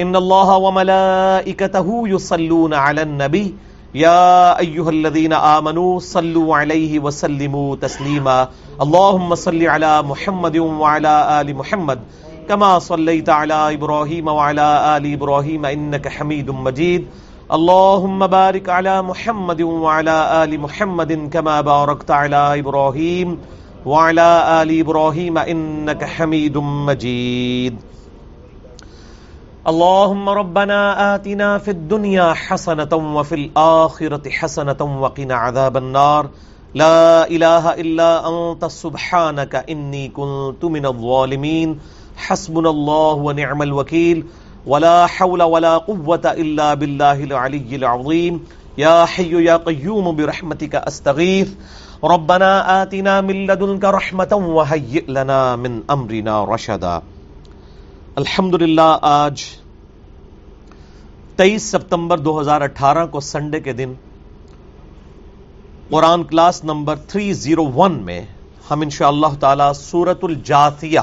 إن الله وملائكته يصلون على النبي. يا أيها الذين آمنوا صلوا عليه وسلموا تسليما. اللهم صل على محمد وعلى آل محمد. كما صليت على إبراهيم وعلى آل إبراهيم إنك حميد مجيد. اللهم بارك على محمد وعلى آل محمد كما باركت على إبراهيم وعلى آل إبراهيم إنك حميد مجيد. اللهم ربنا آتنا في الدنيا حسنة وفي الآخرة حسنة وقنا عذاب النار. لا إله إلا أنت سبحانك إني كنت من الظالمين. حسبنا الله ونعم الوكيل. ولا حول ولا قوة إلا بالله العلي العظيم. يا حي يا قيوم برحمتك أستغيث. ربنا آتنا من لدنك رحمة وهيئ لنا من أمرنا رشدا. الحمدللہ، آج تیئیس ستمبر دو ہزار اٹھارہ کو سنڈے کے دن Quran class number three zero one میں ہم انشاء اللہ تعالی سورت الجاثیہ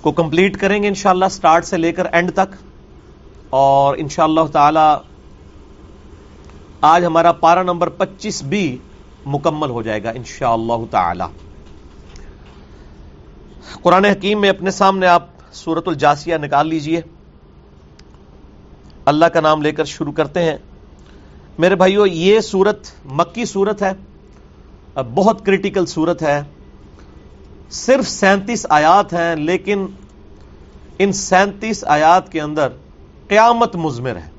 کو کمپلیٹ کریں گے انشاءاللہ سٹارٹ سے لے کر اینڈ تک اور انشاءاللہ تعالی آج ہمارا پارا نمبر پچیس بھی مکمل ہو جائے گا انشاءاللہ تعالی قرآن حکیم میں اپنے سامنے آپ سورت الجاسیہ نکال لیجیے۔ اللہ کا نام لے کر شروع کرتے ہیں۔ میرے بھائیو، یہ سورت مکی سورت ہے۔ بہت کریٹیکل سورت ہے۔ صرف سینتیس آیات ہیں، لیکن ان سینتیس آیات کے اندر قیامت مزمر ہے۔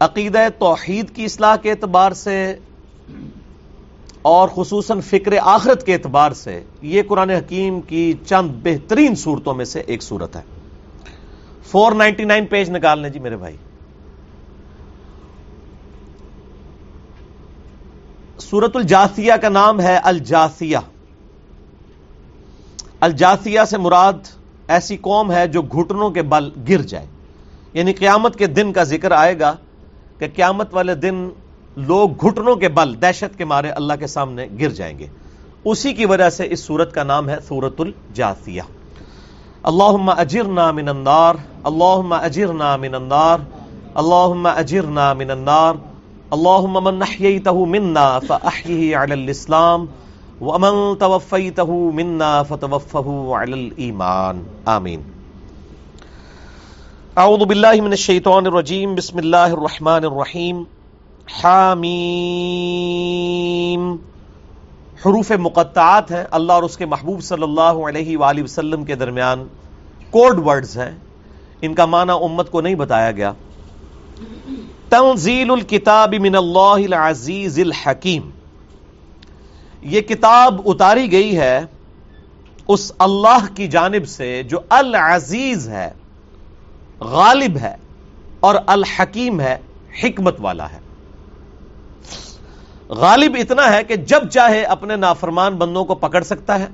عقیدہ توحید کی اصلاح کے اعتبار سے اور خصوصاً فکر آخرت کے اعتبار سے، یہ قرآن حکیم کی چند بہترین صورتوں میں سے ایک صورت ہے۔ فور نائنٹی نائن پیج نکال لیں جی میرے بھائی۔ سورت الجاسیہ کا نام ہے الجاسیہ الجاسیہ سے مراد ایسی قوم ہے جو گھٹنوں کے بل گر جائے۔ یعنی قیامت کے دن کا ذکر آئے گا کہ قیامت والے دن لوگ گھٹنوں کے بل، دہشت کے مارے اللہ کے سامنے گر جائیں گے۔ اسی کی وجہ سے اس سورت کا نام ہے سورت الجاسیہ اللہم اجرنا من النار، اللہم اجرنا من النار، اللہم اجرنا من النار، اللہم من نحییتہ منا فأحیه علی الاسلام، ومن توفیتہ منا فتوفہ علی الایمان۔ آمین۔ اعوذ باللہ من الشیطان الرجیم، بسم اللہ الرحمن الرحیم۔ حامیم۔ حروف مقطعات ہیں، اللہ اور اس کے محبوب صلی اللہ علیہ وآلہ وسلم کے درمیان کوڈ ورڈز ہیں۔ ان کا معنی امت کو نہیں بتایا گیا۔ تنزیل الکتاب من اللہ العزیز الحکیم۔ یہ کتاب اتاری گئی ہے اس اللہ کی جانب سے جو العزیز ہے، غالب ہے اور الحکیم ہے، حکمت والا ہے۔ غالب اتنا ہے کہ جب چاہے اپنے نافرمان بندوں کو پکڑ سکتا ہے،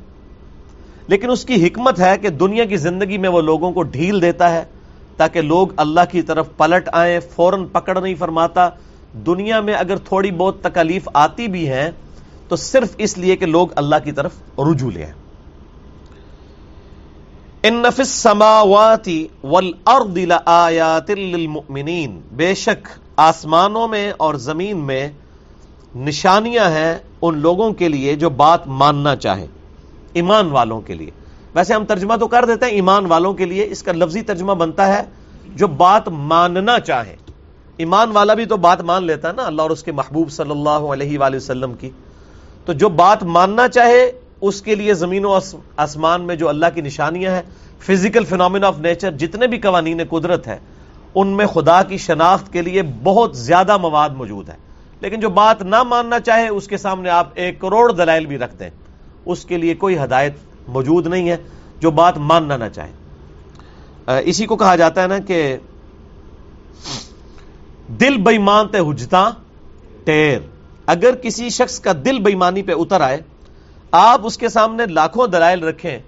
لیکن اس کی حکمت ہے کہ دنیا کی زندگی میں وہ لوگوں کو ڈھیل دیتا ہے تاکہ لوگ اللہ کی طرف پلٹ آئیں، فوراً پکڑ نہیں فرماتا۔ دنیا میں اگر تھوڑی بہت تکلیف آتی بھی ہیں، تو صرف اس لیے کہ لوگ اللہ کی طرف رجوع لے ان نفس سماواتی والارض لآیات للمؤمنین۔ بے شک آسمانوں میں اور زمین میں نشانیاں ہیں ان لوگوں کے لیے جو بات ماننا چاہیں، ایمان والوں کے لیے۔ ویسے ہم ترجمہ تو کر دیتے ہیں، ایمان والوں کے لیے اس کا لفظی ترجمہ بنتا ہے جو بات ماننا چاہے ایمان والا بھی تو بات مان لیتا ہے نا اللہ اور اس کے محبوب صلی اللہ علیہ وآلہ وسلم کی۔ تو جو بات ماننا چاہے، اس کے لیے زمین و آسمان میں جو اللہ کی نشانیاں ہیں فزیکل فینومینا آف نیچر جتنے بھی قوانین قدرت ہے ان میں خدا کی شناخت کے لیے بہت زیادہ مواد موجود ہے لیکن جو بات نہ ماننا چاہے، اس کے سامنے آپ ایک کروڑ دلائل بھی رکھ دیں۔ اس کے لیے کوئی ہدایت موجود نہیں ہے جو بات ماننا نہ چاہے۔ اسی کو کہا جاتا ہے نا کہ دل بےمان تے حجتا ٹیر۔ اگر کسی شخص کا دل بےمانی پہ اتر آئے، آپ اس کے سامنے لاکھوں دلائل رکھیں،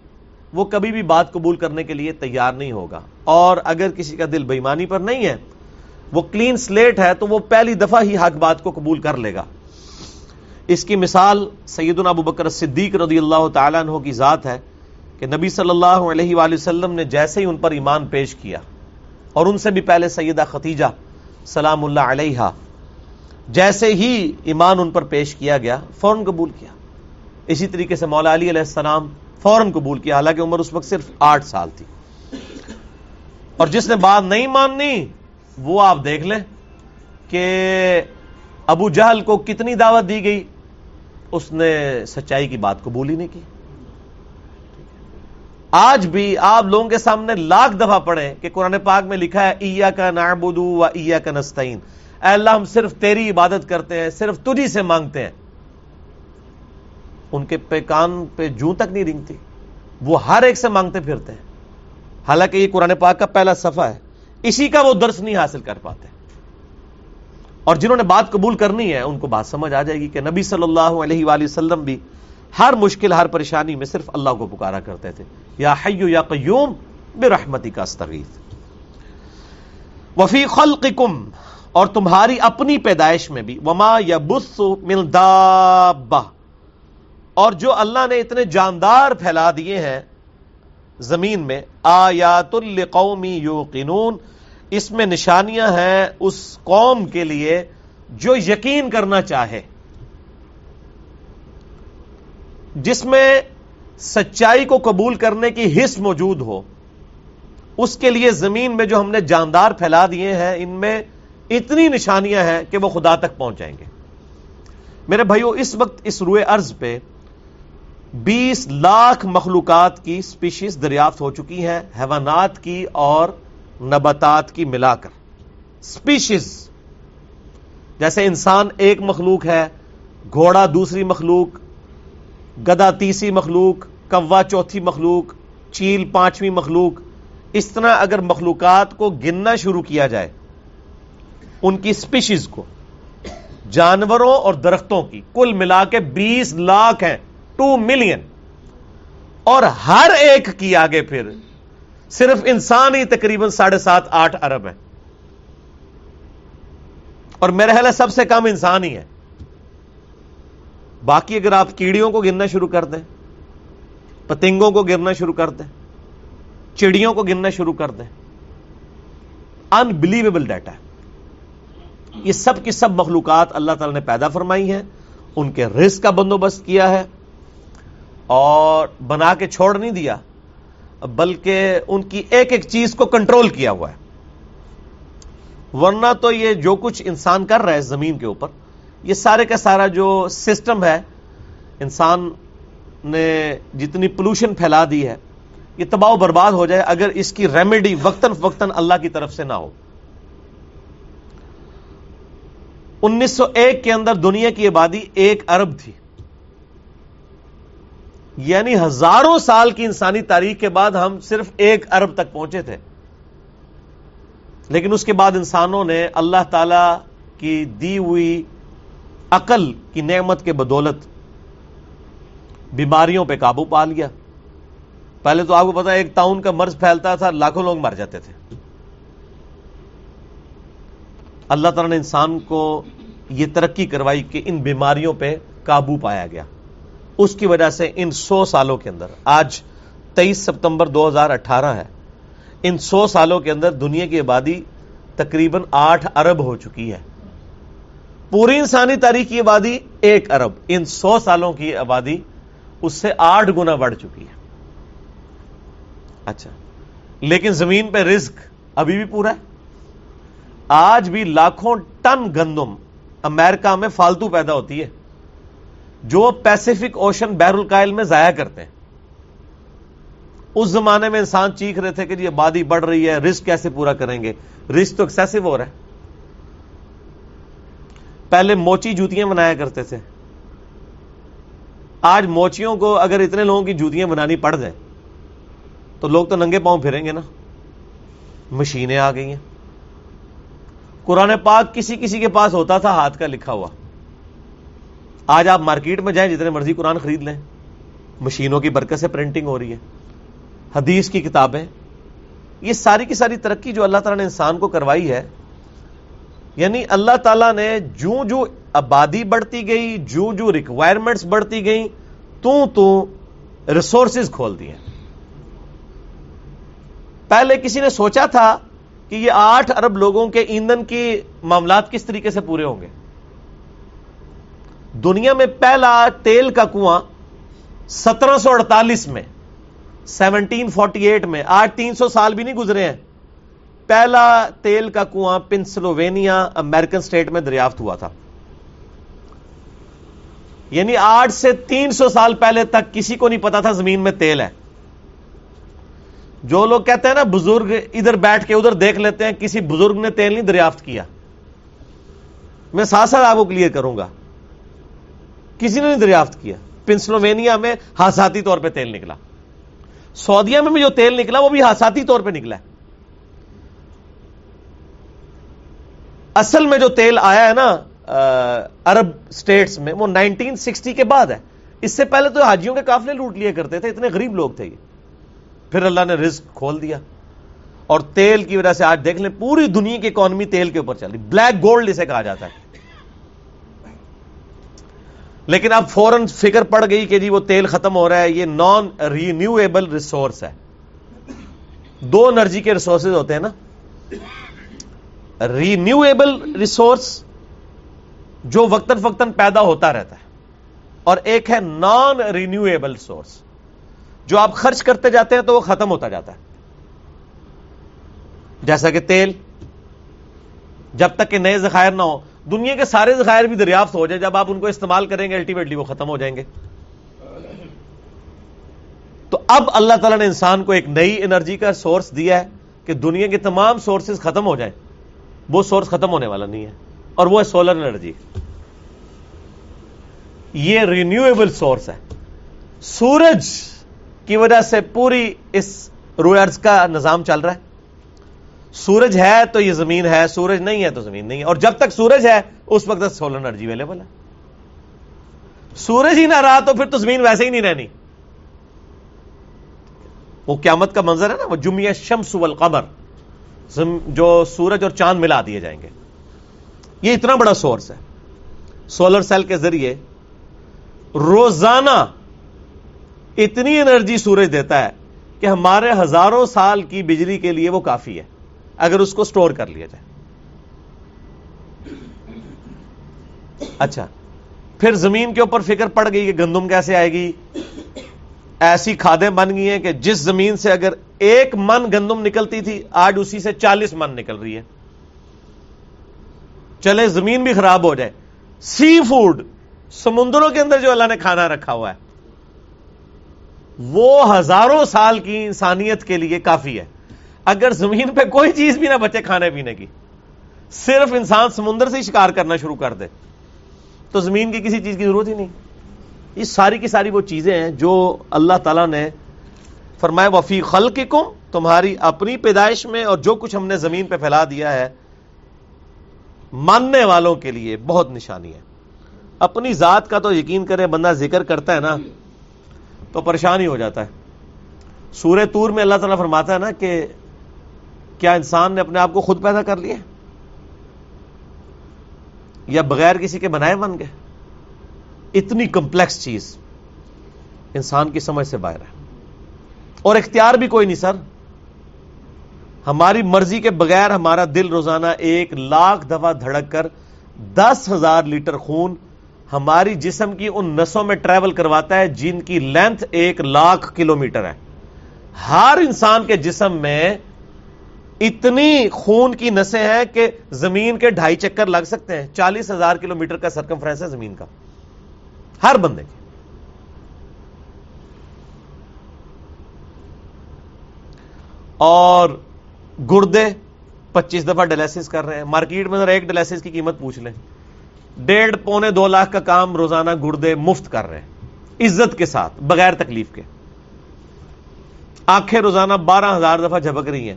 وہ کبھی بھی بات قبول کرنے کے لیے تیار نہیں ہوگا۔ اور اگر کسی کا دل بےمانی پر نہیں ہے وہ کلین سلیٹ ہے تو وہ پہلی دفعہ ہی حق بات کو قبول کر لے گا۔ اس کی مثال سیدنا ابو بکر صدیق رضی اللہ تعالیٰ عنہ کی ذات ہے کہ نبی صلی اللہ علیہ وآلہ وسلم نے جیسے ہی ان پر ایمان پیش کیا اور ان سے بھی پہلے سیدہ ختیجہ سلام اللہ علیہ جیسے ہی ایمان ان پر پیش کیا گیا، فوراً قبول کیا۔ اسی طریقے سے مولا علی علیہ السلام فوراً قبول کیا، حالانکہ عمر اس وقت صرف آٹھ سال تھی۔ اور جس نے بات نہیں ماننی وہ آپ دیکھ لیں کہ ابو جہل کو کتنی دعوت دی گئی، اس نے سچائی کی بات قبول ہی نہیں کی۔ آج بھی آپ لوگوں کے سامنے لاکھ دفعہ پڑھیں کہ قرآن پاک میں لکھا ہے ایا کا نعبدو و ایا کا نستعین اے اللہ، ہم صرف تیری عبادت کرتے ہیں، صرف تجھی سے مانگتے ہیں۔ ان کے پہ کان پہ جوں تک نہیں رنگتی، وہ ہر ایک سے مانگتے پھرتے ہیں۔ حالانکہ یہ قرآن پاک کا پہلا صفحہ ہے۔ اسی کا وہ درس نہیں حاصل کر پاتے۔ اور جنہوں نے بات قبول کرنی ہے، ان کو بات سمجھ آ جائے گی کہ نبی صلی اللہ علیہ وآلہ وسلم بھی ہر مشکل، ہر پریشانی میں صرف اللہ کو پکارا کرتے تھے۔ یا حیو یا قیوم بے رحمتی کا استغیث۔ وفی خلقکم، اور تمہاری اپنی پیدائش میں بھی۔ وما یا بس مل اور جو اللہ نے اتنے جاندار پھیلا دیے ہیں زمین میں، آیات القومی یوقنون۔ اس میں نشانیاں ہیں اس قوم کے لیے جو یقین کرنا چاہے۔ جس میں سچائی کو قبول کرنے کی حص موجود ہو۔ اس کے لیے زمین میں جو ہم نے جاندار پھیلا دیے ہیں، ان میں اتنی نشانیاں ہیں کہ وہ خدا تک پہنچ جائیں گے۔ میرے بھائیو، اس وقت اس روئے ارض پہ بیس لاکھ مخلوقات کی سپیشیز دریافت ہو چکی ہیں، حیوانات کی اور نباتات کی ملا کر۔ سپیشیز جیسے انسان ایک مخلوق ہے، گھوڑا دوسری مخلوق، گدا تیسری مخلوق، کوا چوتھی مخلوق، چیل پانچویں مخلوق، اس طرح اگر مخلوقات کو گننا شروع کیا جائے، ان کی سپیشیز کو، جانوروں اور درختوں کی، کل ملا کے بیس لاکھ ہیں ٹو ملین اور ہر ایک کی آگے پھر صرف انسان ہی تقریباً ساڑھے سات، آٹھ ارب ہے اور میرے خیال ہے سب سے کم انسان ہی ہے باقی اگر آپ کیڑیوں کو گرنا شروع کر دیں، پتنگوں کو گرنا شروع کر دیں، چڑیوں کو گرنا شروع کر دیں انبلیویبل ڈیٹا ہے یہ سب کی سب مخلوقات اللہ تعالی نے پیدا فرمائی ہیں، ان کے رزق کا بندوبست کیا ہے اور بنا کے چھوڑ نہیں دیا۔ بلکہ ان کی ایک ایک چیز کو کنٹرول کیا ہوا ہے۔ ورنہ تو یہ جو کچھ انسان کر رہا ہے زمین کے اوپر، یہ سارے کا سارا جو سسٹم ہے، انسان نے جتنی پولوشن پھیلا دی ہے، یہ تباہ و برباد ہو جائے اگر اس کی ریمیڈی وقتاً فوقتاً اللہ کی طرف سے نہ ہو۔ انیس سو ایک کے اندر دنیا کی آبادی ایک ارب تھی۔ یعنی ہزاروں سال کی انسانی تاریخ کے بعد ہم صرف ایک ارب تک پہنچے تھے۔ لیکن اس کے بعد انسانوں نے اللہ تعالی کی دی ہوئی عقل کی نعمت کے بدولت بیماریوں پہ قابو پا لیا۔ پہلے تو آپ کو پتا ایک تاؤن کا مرض پھیلتا تھا، لاکھوں لوگ مر جاتے تھے۔ اللہ تعالیٰ نے انسان کو یہ ترقی کروائی کہ ان بیماریوں پہ قابو پایا گیا۔ اس کی وجہ سے ان سو سالوں کے اندر، آج تیئیس ستمبر دو ہزار اٹھارہ ہے، ان سو سالوں کے اندر دنیا کی آبادی تقریباً آٹھ ارب ہو چکی ہے۔ پوری انسانی تاریخ کی آبادی ایک ارب، ان سو سالوں کی آبادی اس سے آٹھ گنا بڑھ چکی ہے۔ اچھا لیکن زمین پہ رزق ابھی بھی پورا ہے۔ آج بھی لاکھوں ٹن گندم امریکہ میں فالتو پیدا ہوتی ہے۔ جو پیسفک اوشن بحر القائل میں ضائع کرتے ہیں۔ اس زمانے میں انسان چیخ رہے تھے کہ جی آبادی بڑھ رہی ہے رسک کیسے پورا کریں گے؟ رسک تو ایکسیسو ہو رہا ہے۔ پہلے موچی جوتیاں بنایا کرتے تھے۔ آج موچیوں کو اگر اتنے لوگوں کی جوتیاں بنانی پڑ جائیں، تو لوگ تو ننگے پاؤں پھریں گے نا۔ مشینیں آ گئی ہیں۔ قرآن پاک کسی کسی کے پاس ہوتا تھا، ہاتھ کا لکھا ہوا۔ آج آپ مارکیٹ میں جائیں جتنے مرضی قرآن خرید لیں، مشینوں کی برکت سے پرنٹنگ ہو رہی ہے، حدیث کی کتابیں، یہ ساری کی ساری ترقی جو اللہ تعالیٰ نے انسان کو کروائی ہے یعنی اللہ تعالیٰ نے جو جو آبادی بڑھتی گئی جو جو ریکوائرمنٹس بڑھتی گئی تو تو ریسورسز کھول دیے۔ پہلے کسی نے سوچا تھا کہ یہ آٹھ ارب لوگوں کے ایندھن کی معاملات کس طریقے سے پورے ہوں گے؟ دنیا میں پہلا تیل کا کنواں سترہ سو اڑتالیس میں، سیونٹین فورٹی ایٹ میں، آج تین سو سال بھی نہیں گزرے ہیں۔ پہلا تیل کا کنواں پنسلوینیا، امریکن سٹیٹ میں دریافت ہوا تھا۔ یعنی آٹھ سے تین سو سال پہلے تک کسی کو نہیں پتا تھا زمین میں تیل ہے۔ جو لوگ کہتے ہیں نا، بزرگ ادھر بیٹھ کے ادھر دیکھ لیتے ہیں، کسی بزرگ نے تیل نہیں دریافت کیا۔ میں ساتھ ساتھ آپ کو کلیئر کروں گا۔ کسی نے نہیں دریافت کیا۔ پنسلوینیا میں حادثاتی طور پہ تیل نکلا۔ سعودیہ میں بھی جو تیل نکلا، وہ بھی حادثاتی طور پہ نکلا ہے۔ اصل میں جو تیل آیا ہے نا عرب سٹیٹس میں، وہ نائنٹین سکسٹی کے بعد ہے۔ اس سے پہلے تو حاجیوں کے قافلے لوٹ لیے کرتے تھے، اتنے غریب لوگ تھے یہ۔ پھر اللہ نے رزق کھول دیا۔ اور تیل کی وجہ سے آج دیکھ لیں، پوری دنیا کی اکانومی تیل کے اوپر چل رہی۔ بلیک گولڈ اسے کہا جاتا ہے۔ لیکن اب فوراً فکر پڑ گئی کہ جی وہ تیل ختم ہو رہا ہے، یہ نان رینیویبل ریسورس ہے۔ دو انرجی کے ریسورسز ہوتے ہیں نا۔ رینیویبل ریسورس جو وقتاً فقتاً پیدا ہوتا رہتا ہے۔ اور ایک ہے نان رینیویبل ریسورس جو آپ خرچ کرتے جاتے ہیں تو وہ ختم ہوتا جاتا ہے۔ جیسا کہ تیل، جب تک کہ نئے ذخائر نہ ہو دنیا کے سارے ذخائر بھی دریافت ہو جائے جب آپ ان کو استعمال کریں گے الٹیمیٹلی وہ ختم ہو جائیں گے۔ تو اب اللہ تعالیٰ نے انسان کو ایک نئی انرجی کا سورس دیا ہے کہ دنیا کے تمام سورسز ختم ہو جائیں۔ وہ سورس ختم ہونے والا نہیں ہے، اور وہ ہے سولر انرجی یہ رینیویبل سورس ہے۔ سورج کی وجہ سے پوری اس روئرز کا نظام چل رہا ہے۔ سورج ہے تو یہ زمین ہے، سورج نہیں ہے تو زمین نہیں ہے۔ اور جب تک سورج ہے، اس وقت سولر انرجی اویلیبل ہے۔ سورج ہی نہ رہا تو پھر تو زمین ویسے ہی نہیں رہنی۔ وہ قیامت کا منظر ہے نا، وہ جمعہ شمس والقمر۔ جو سورج اور چاند ملا دیے جائیں گے۔ یہ اتنا بڑا سورس ہے۔ سولر سیل کے ذریعے روزانہ اتنی انرجی سورج دیتا ہے کہ ہمارے ہزاروں سال کی بجلی کے لیے وہ کافی ہے۔ اگر اس کو سٹور کر لیا جائے۔ اچھا پھر زمین کے اوپر فکر پڑ گئی کہ گندم کیسے آئے گی؟ ایسی کھادیں بن گئی ہیں کہ جس زمین سے اگر ایک من گندم نکلتی تھی، آج اسی سے چالیس من نکل رہی ہے چلے، زمین بھی خراب ہو جائے۔ سی فوڈ، سمندروں کے اندر جو اللہ نے کھانا رکھا ہوا ہے، وہ ہزاروں سال کی انسانیت کے لیے کافی ہے۔ اگر زمین پہ کوئی چیز بھی نہ بچے کھانے پینے کی، صرف انسان سمندر سے ہی شکار کرنا شروع کر دے، تو زمین کی کسی چیز کی ضرورت ہی نہیں۔ یہ ساری کی ساری وہ چیزیں ہیں جو اللہ تعالیٰ نے فرمایا وفی خل تمہاری اپنی پیدائش میں اور جو کچھ ہم نے زمین پہ پھیلا دیا ہے، ماننے والوں کے لیے بہت نشانی ہے۔ اپنی ذات کا تو یقین کرے، بندہ ذکر کرتا ہے نا، تو پریشان ہی ہو جاتا ہے۔ سورہ تور میں اللہ تعالیٰ فرماتا ہے نا کہ کیا انسان نے اپنے آپ کو خود پیدا کر لیا؟ یا بغیر کسی کے بنائے بن گئے؟ اتنی کمپلیکس چیز انسان کی سمجھ سے باہر ہے۔ اور اختیار بھی کوئی نہیں سر۔ ہماری مرضی کے بغیر ہمارا دل روزانہ ایک لاکھ دفعہ دھڑک کر دس ہزار لیٹر خون ہماری جسم کی ان نسوں میں ٹریول کرواتا ہے جن کی لینتھ ایک لاکھ کلومیٹر ہے۔ ہر انسان کے جسم میں اتنی خون کی نسیں ہیں کہ زمین کے ڈھائی چکر لگ سکتے ہیں۔ چالیس ہزار کلو میٹر کا سرکمفرنس ہے زمین کا۔ ہر بندے کے۔ اور گردے پچیس دفعہ ڈیلیسس کر رہے ہیں۔ مارکیٹ میں ذرا ایک ڈیلیسس کی قیمت پوچھ لیں۔ ڈیڑھ پونے دو لاکھ کا کام روزانہ گردے مفت کر رہے ہیں۔ عزت کے ساتھ، بغیر تکلیف کے۔ آنکھیں روزانہ بارہ ہزار دفعہ جھپک رہی ہیں۔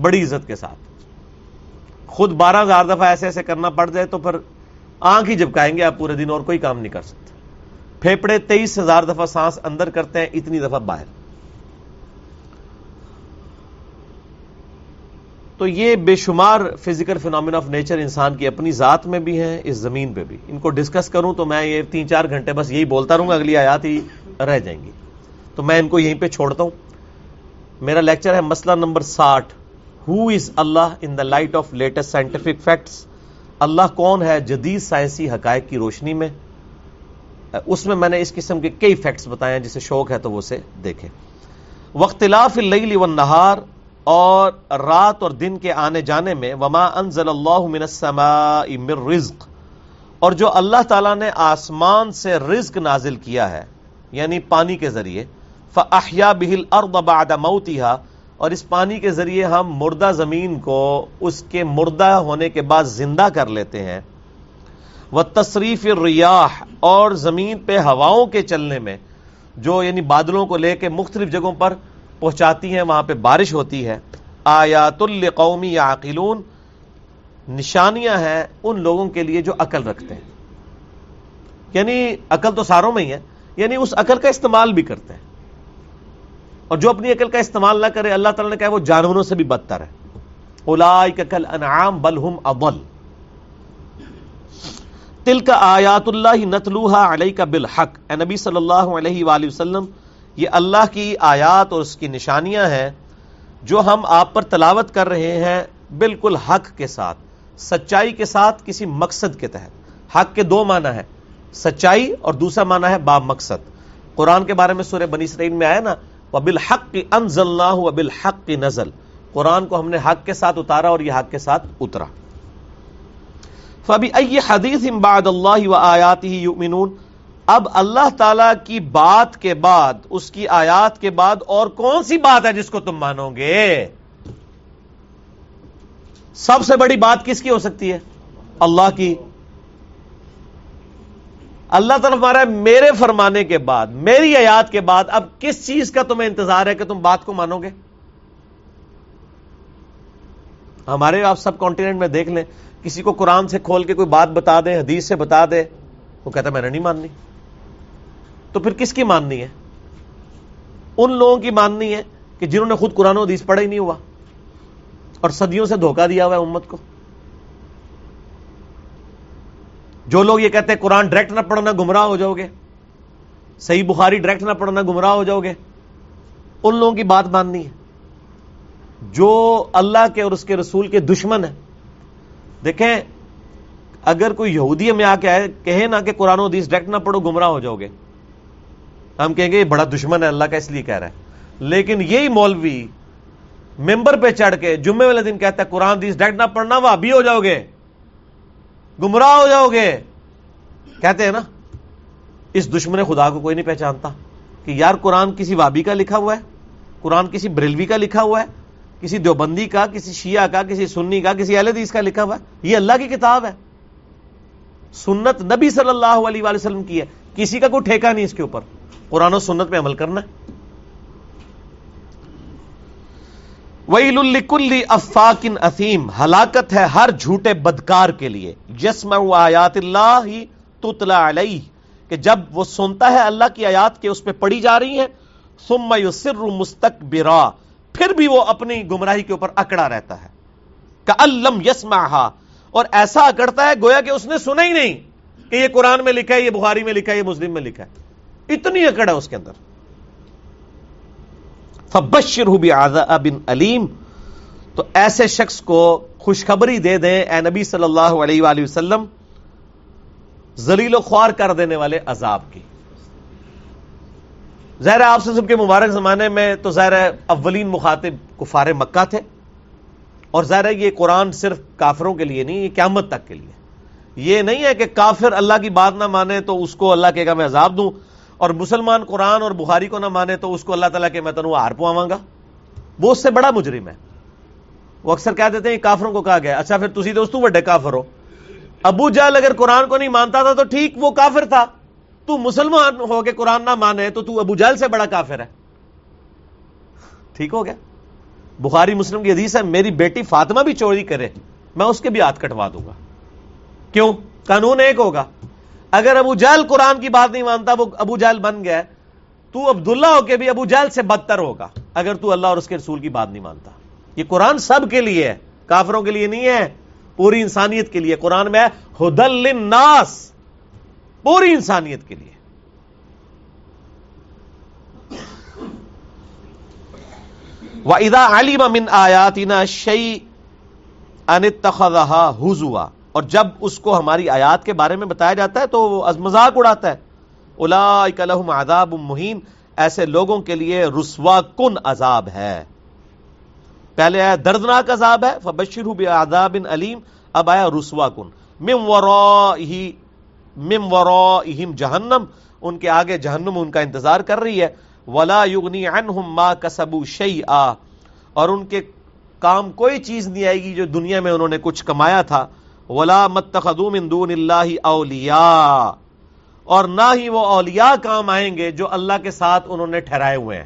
بڑی عزت کے ساتھ۔ خود بارہ ہزار دفعہ ایسے ایسے کرنا پڑ جائے تو پھر آنکھ ہی جھپکائیں گے، آپ پورے دن اور کوئی کام نہیں کر سکتے۔ پھیپڑے تیئیس ہزار دفعہ سانس اندر کرتے ہیں، اتنی دفعہ باہر۔ تو یہ بے شمار فزیکل فینومین آف نیچر انسان کی اپنی ذات میں بھی ہیں، اس زمین پہ بھی۔ ان کو ڈسکس کروں تو میں یہ تین چار گھنٹے بس یہی بولتا رہوں گا، اگلی آیات ہی رہ جائیں گی۔ تو میں ان کو یہیں پہ چھوڑتا ہوں۔ میرا لیکچر ہے مسئلہ نمبر ساٹھ۔ Who is Allah in the light of latest scientific facts Allah کون ہے جدید سائنسی حقائق کی روشنی میں؟ اس میں میں نے اس قسم کے کئی فیکٹس بتائے ہیں، جسے شوق ہے تو وہ اسے دیکھیں۔ وختلاف اللیل والنہار اور رات اور دن کے آنے جانے میں، وما انزل اللہ من السماء من رزق۔ اور جو اللہ تعالیٰ نے آسمان سے رزق نازل کیا ہے یعنی پانی کے ذریعے فاحیا بہل ارد بعد موتها۔ اور اس پانی کے ذریعے ہم مردہ زمین کو اس کے مردہ ہونے کے بعد زندہ کر لیتے ہیں۔ وہ تصریف ریاح اور زمین پہ ہواؤں کے چلنے میں، جو یعنی بادلوں کو لے کے مختلف جگہوں پر پہنچاتی ہیں، وہاں پہ بارش ہوتی ہے۔ آیات القومی یا عقیلون نشانیاں ہیں ان لوگوں کے لیے جو عقل رکھتے ہیں۔ یعنی عقل تو ساروں میں ہی ہے یعنی اس عقل کا استعمال بھی کرتے ہیں۔ اور جو اپنی عقل کا استعمال نہ کرے، اللہ تعالیٰ نے کہا وہ جانوروں سے بھی بدتر ہے۔ کل انعام بلہم ابل تل کا آیات اللہ نتلوحا علیہ کا بالحق۔ اے نبی صلی اللہ علیہ وآلہ وسلم، یہ اللہ کی آیات اور اس کی نشانیاں ہیں جو ہم آپ پر تلاوت کر رہے ہیں بالکل حق کے ساتھ۔ سچائی کے ساتھ کسی مقصد کے تحت۔ حق کے دو معنی ہے سچائی اور دوسرا معنی ہے با مقصد۔ قرآن کے بارے میں سورہ بنی اسرائیل میں آیا نا وبل حق انز اللہ وبل حق نزل۔ قرآن کو ہم نے حق کے ساتھ اتارا اور یہ حق کے ساتھ اترا۔ فبی حدیث بعد اللہ و آیات ہی اب اللہ تعالی کی بات کے بعد، اس کی آیات کے بعد اور کون سی بات ہے جس کو تم مانو گے؟ سب سے بڑی بات کس کی ہو سکتی ہے؟ اللہ کی۔ اللہ تعالیٰ ہمارا میرے فرمانے کے بعد، میری آیات کے بعد اب کس چیز کا تمہیں انتظار ہے کہ تم بات کو مانو گے؟ ہمارے آپ سب کانٹیننٹ میں دیکھ لیں، کسی کو قرآن سے کھول کے کوئی بات بتا دے، حدیث سے بتا دے، وہ کہتا میں نے نہیں ماننی۔ تو پھر کس کی ماننی ہے؟ ان لوگوں کی ماننی ہے کہ جنہوں نے خود قرآن و حدیث پڑھا ہی نہیں ہوا اور صدیوں سے دھوکہ دیا ہوا ہے امت کو۔ جو لوگ یہ کہتے ہیں قرآن ڈائریکٹ نہ پڑھنا گمراہ ہو جاؤ گے، صحیح بخاری ڈائریکٹ نہ پڑھنا گمراہ ہو جاؤ گے، ان لوگوں کی بات ماننی ہے۔ جو اللہ کے اور اس کے رسول کے دشمن ہیں، دیکھیں، اگر کوئی یہودی میں آ کے کہے نا کہ قرآن و حدیث ڈائریکٹ نہ پڑھو، گمراہ ہو جاؤ گے۔ ہم کہیں گے یہ بڑا دشمن ہے، اللہ کا اس لیے کہہ رہا ہے۔ لیکن یہی مولوی ممبر پہ چڑھ کے جمعے والے دن کہتا ہے، قرآن دیس ڈائریکٹ نہ پڑھنا، وہ ابھی ہو جاؤ گے۔ گمراہ ہو جاؤ گے۔ کہتے ہیں نا، اس دشمن خدا کو کوئی نہیں پہچانتا کہ یار قرآن کسی وابی کا لکھا ہوا ہے، قرآن کسی بریلوی کا لکھا ہوا ہے، کسی دیوبندی کا، کسی شیعہ کا، کسی سنی کا، کسی اہل حدیث کا لکھا ہوا ہے۔ یہ اللہ کی کتاب ہے۔ سنت نبی صلی اللہ علیہ وسلم کی ہے۔ کسی کا کوئی ٹھیکہ نہیں اس کے اوپر۔ قرآن و سنت پہ عمل کرنا ویل الکل افاقن افیم ہلاکت ہے ہر جھوٹے بدکار کے لیے۔ جسم آیات اللہ ہی تتلا علیہ، کہ جب وہ سنتا ہے اللہ کی آیات کے اس پہ پڑی جا رہی ہیں، ثم یسر مستقبرا پھر بھی وہ اپنی گمراہی کے اوپر اکڑا رہتا ہے۔ کہ الم یسمعها اور ایسا اکڑتا ہے گویا کہ اس نے سنا ہی نہیں کہ یہ قرآن میں لکھا ہے، یہ بخاری میں لکھا ہے، یہ مسلم میں لکھا ہے۔ اتنی اکڑ ہے اس کے اندر۔ فبشر بھی بن علیم تو ایسے شخص کو خوشخبری دے دیں، اے نبی صلی اللہ علیہ وآلہ وسلم زلیل و خوار کر دینے والے عذاب کی۔ ظاہر آپ سے سب کے مبارک زمانے میں تو ظاہر اولین مخاطب کفار مکہ تھے، اور ظاہر یہ قرآن صرف کافروں کے لیے نہیں، یہ قیامت تک کے لیے۔ یہ نہیں ہے کہ کافر اللہ کی بات نہ مانے تو اس کو اللہ کے گا میں عذاب دوں۔ اور مسلمان قرآن اور بخاری کو نہ مانے تو اس کو اللہ تعالیٰ کے میں تنوع ہار پواں گا۔ وہ اس سے بڑا مجرم ہے۔ وہ اکثر کہہ دیتے ہیں کافروں کو کہا گیا اچھا پھر تھی دوستوں بڑے کافر ہو۔ ابو جال اگر قرآن کو نہیں مانتا تھا تو ٹھیک، وہ کافر تھا۔ تو مسلمان ہو کے قرآن نہ مانے تو تو ابو جال سے بڑا کافر ہے۔ ٹھیک ہو گیا۔ بخاری مسلم کی حدیث ہے، میری بیٹی فاطمہ بھی چوری کرے، میں اس کے بھی ہاتھ کٹوا دوں گا۔ کیوں؟ قانون ایک ہوگا۔ اگر ابو جال قرآن کی بات نہیں مانتا، وہ ابو جال بن گیا تو عبداللہ ہو کے بھی ابو جال سے بدتر ہوگا، اگر تو اللہ اور اس کے رسول کی بات نہیں مانتا۔ یہ قرآن سب کے لیے ہے، کافروں کے لیے نہیں ہے، پوری انسانیت کے لیے۔ قرآن میں ہدل ناس پوری انسانیت کے لیے۔ ادا علی من آیاتنا شعی انتخا حضوا اور جب اس کو ہماری آیات کے بارے میں بتایا جاتا ہے تو وہ از مذاق اڑاتا ہے۔ الا عذاب مہین، ایسے لوگوں کے لیے رسوا کن عذاب ہے؟ پہلے آیا دردناک عذاب ہے فبشر عذاب علیم، اب آیا رسوا کن۔ مم مم ورو جہنم، ان کے آگے جہنم ان کا انتظار کر رہی ہے۔ ولا یغنی عنہم ما کسبو شیء اور ان کے کام کوئی چیز نہیں آئے گی جو دنیا میں انہوں نے کچھ کمایا تھا۔ ولا متخذو من دون اللہ اولیاء اور نہ ہی وہ اولیاء کام آئیں گے جو اللہ کے ساتھ انہوں نے ٹھہرائے ہوئے ہیں۔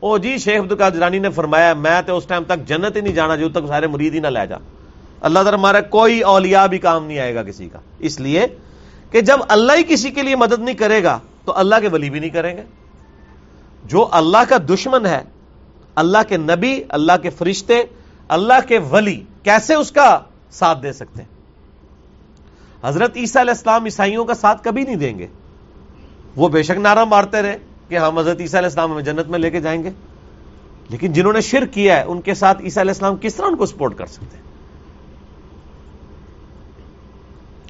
او جی شیخ عبد القادرانی نے فرمایا، میں تو اس ٹائم تک جنت ہی نہیں جانا، جو تک سارے مرید ہی نہ لے جا۔ اللہ تعالیٰ ہمارا کوئی اولیاء بھی کام نہیں آئے گا کسی کا۔ اس لیے کہ جب اللہ ہی کسی کے لیے مدد نہیں کرے گا، تو اللہ کے ولی بھی نہیں کریں گے۔ جو اللہ کا دشمن ہے، اللہ کے نبی، اللہ کے فرشتے، اللہ کے ولی، کیسے اس کا ساتھ دے سکتے ہیں؟ حضرت عیسیٰ علیہ السلام عیسائیوں کا ساتھ کبھی نہیں دیں گے۔ وہ بے شک نعرہ مارتے رہے کہ ہم حضرت عیسیٰ علیہ السلام ہمیں جنت میں لے کے جائیں گے۔ لیکن جنہوں نے شرک کیا ہے، ان کے ساتھ عیسیٰ علیہ السلام کس طرح ان کو سپورٹ کر سکتے ہیں؟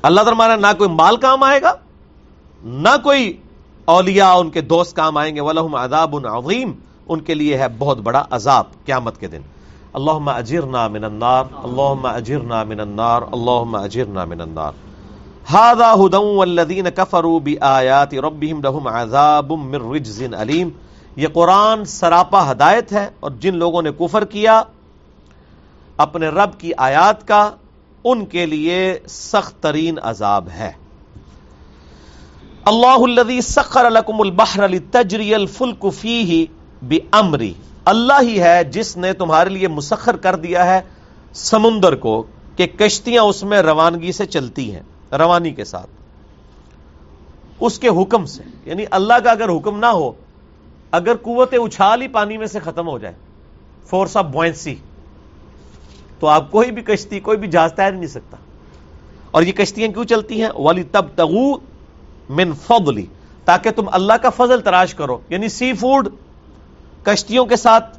اللہ تعالیٰ نہ کوئی مال کام آئے گا، نہ کوئی اولیاء ان کے دوست کام آئیں گے۔ ولہم عذاب عظیم ان کے لیے ہے بہت بڑا عذاب قیامت کے دن۔ اللہم اجرنا من النار، اللہم اجرنا من النار، اللہم اجرنا من النار۔ هذا هدى والذين كفروا بآيات ربهم لهم عذاب من رجز علیم یہ قرآن سراپا ہدایت ہے اور جن لوگوں نے کفر کیا، اپنے رب کی آیات کا، ان کے لیے سخت ترین عذاب ہے۔ اللہ الذي سخر لكم البحر لتجري الفلك فيه بامري اللہ ہی ہے جس نے تمہارے لیے مسخر کر دیا ہے سمندر کو کہ کشتیاں اس میں روانگی سے چلتی ہیں۔ روانی کے ساتھ۔ اس کے حکم سے یعنی اللہ کا اگر حکم نہ ہو، اگر قوت اچھال ہی پانی میں سے ختم ہو جائے فورس آف بوائنسی تو آپ کوئی بھی کشتی، کوئی بھی جہاز تیر نہیں سکتا۔ اور یہ کشتیاں کیوں چلتی ہیں؟ والی تب تغو من فضلی تاکہ تم اللہ کا فضل تراش کرو۔ یعنی سی فوڈ کشتیوں کے ساتھ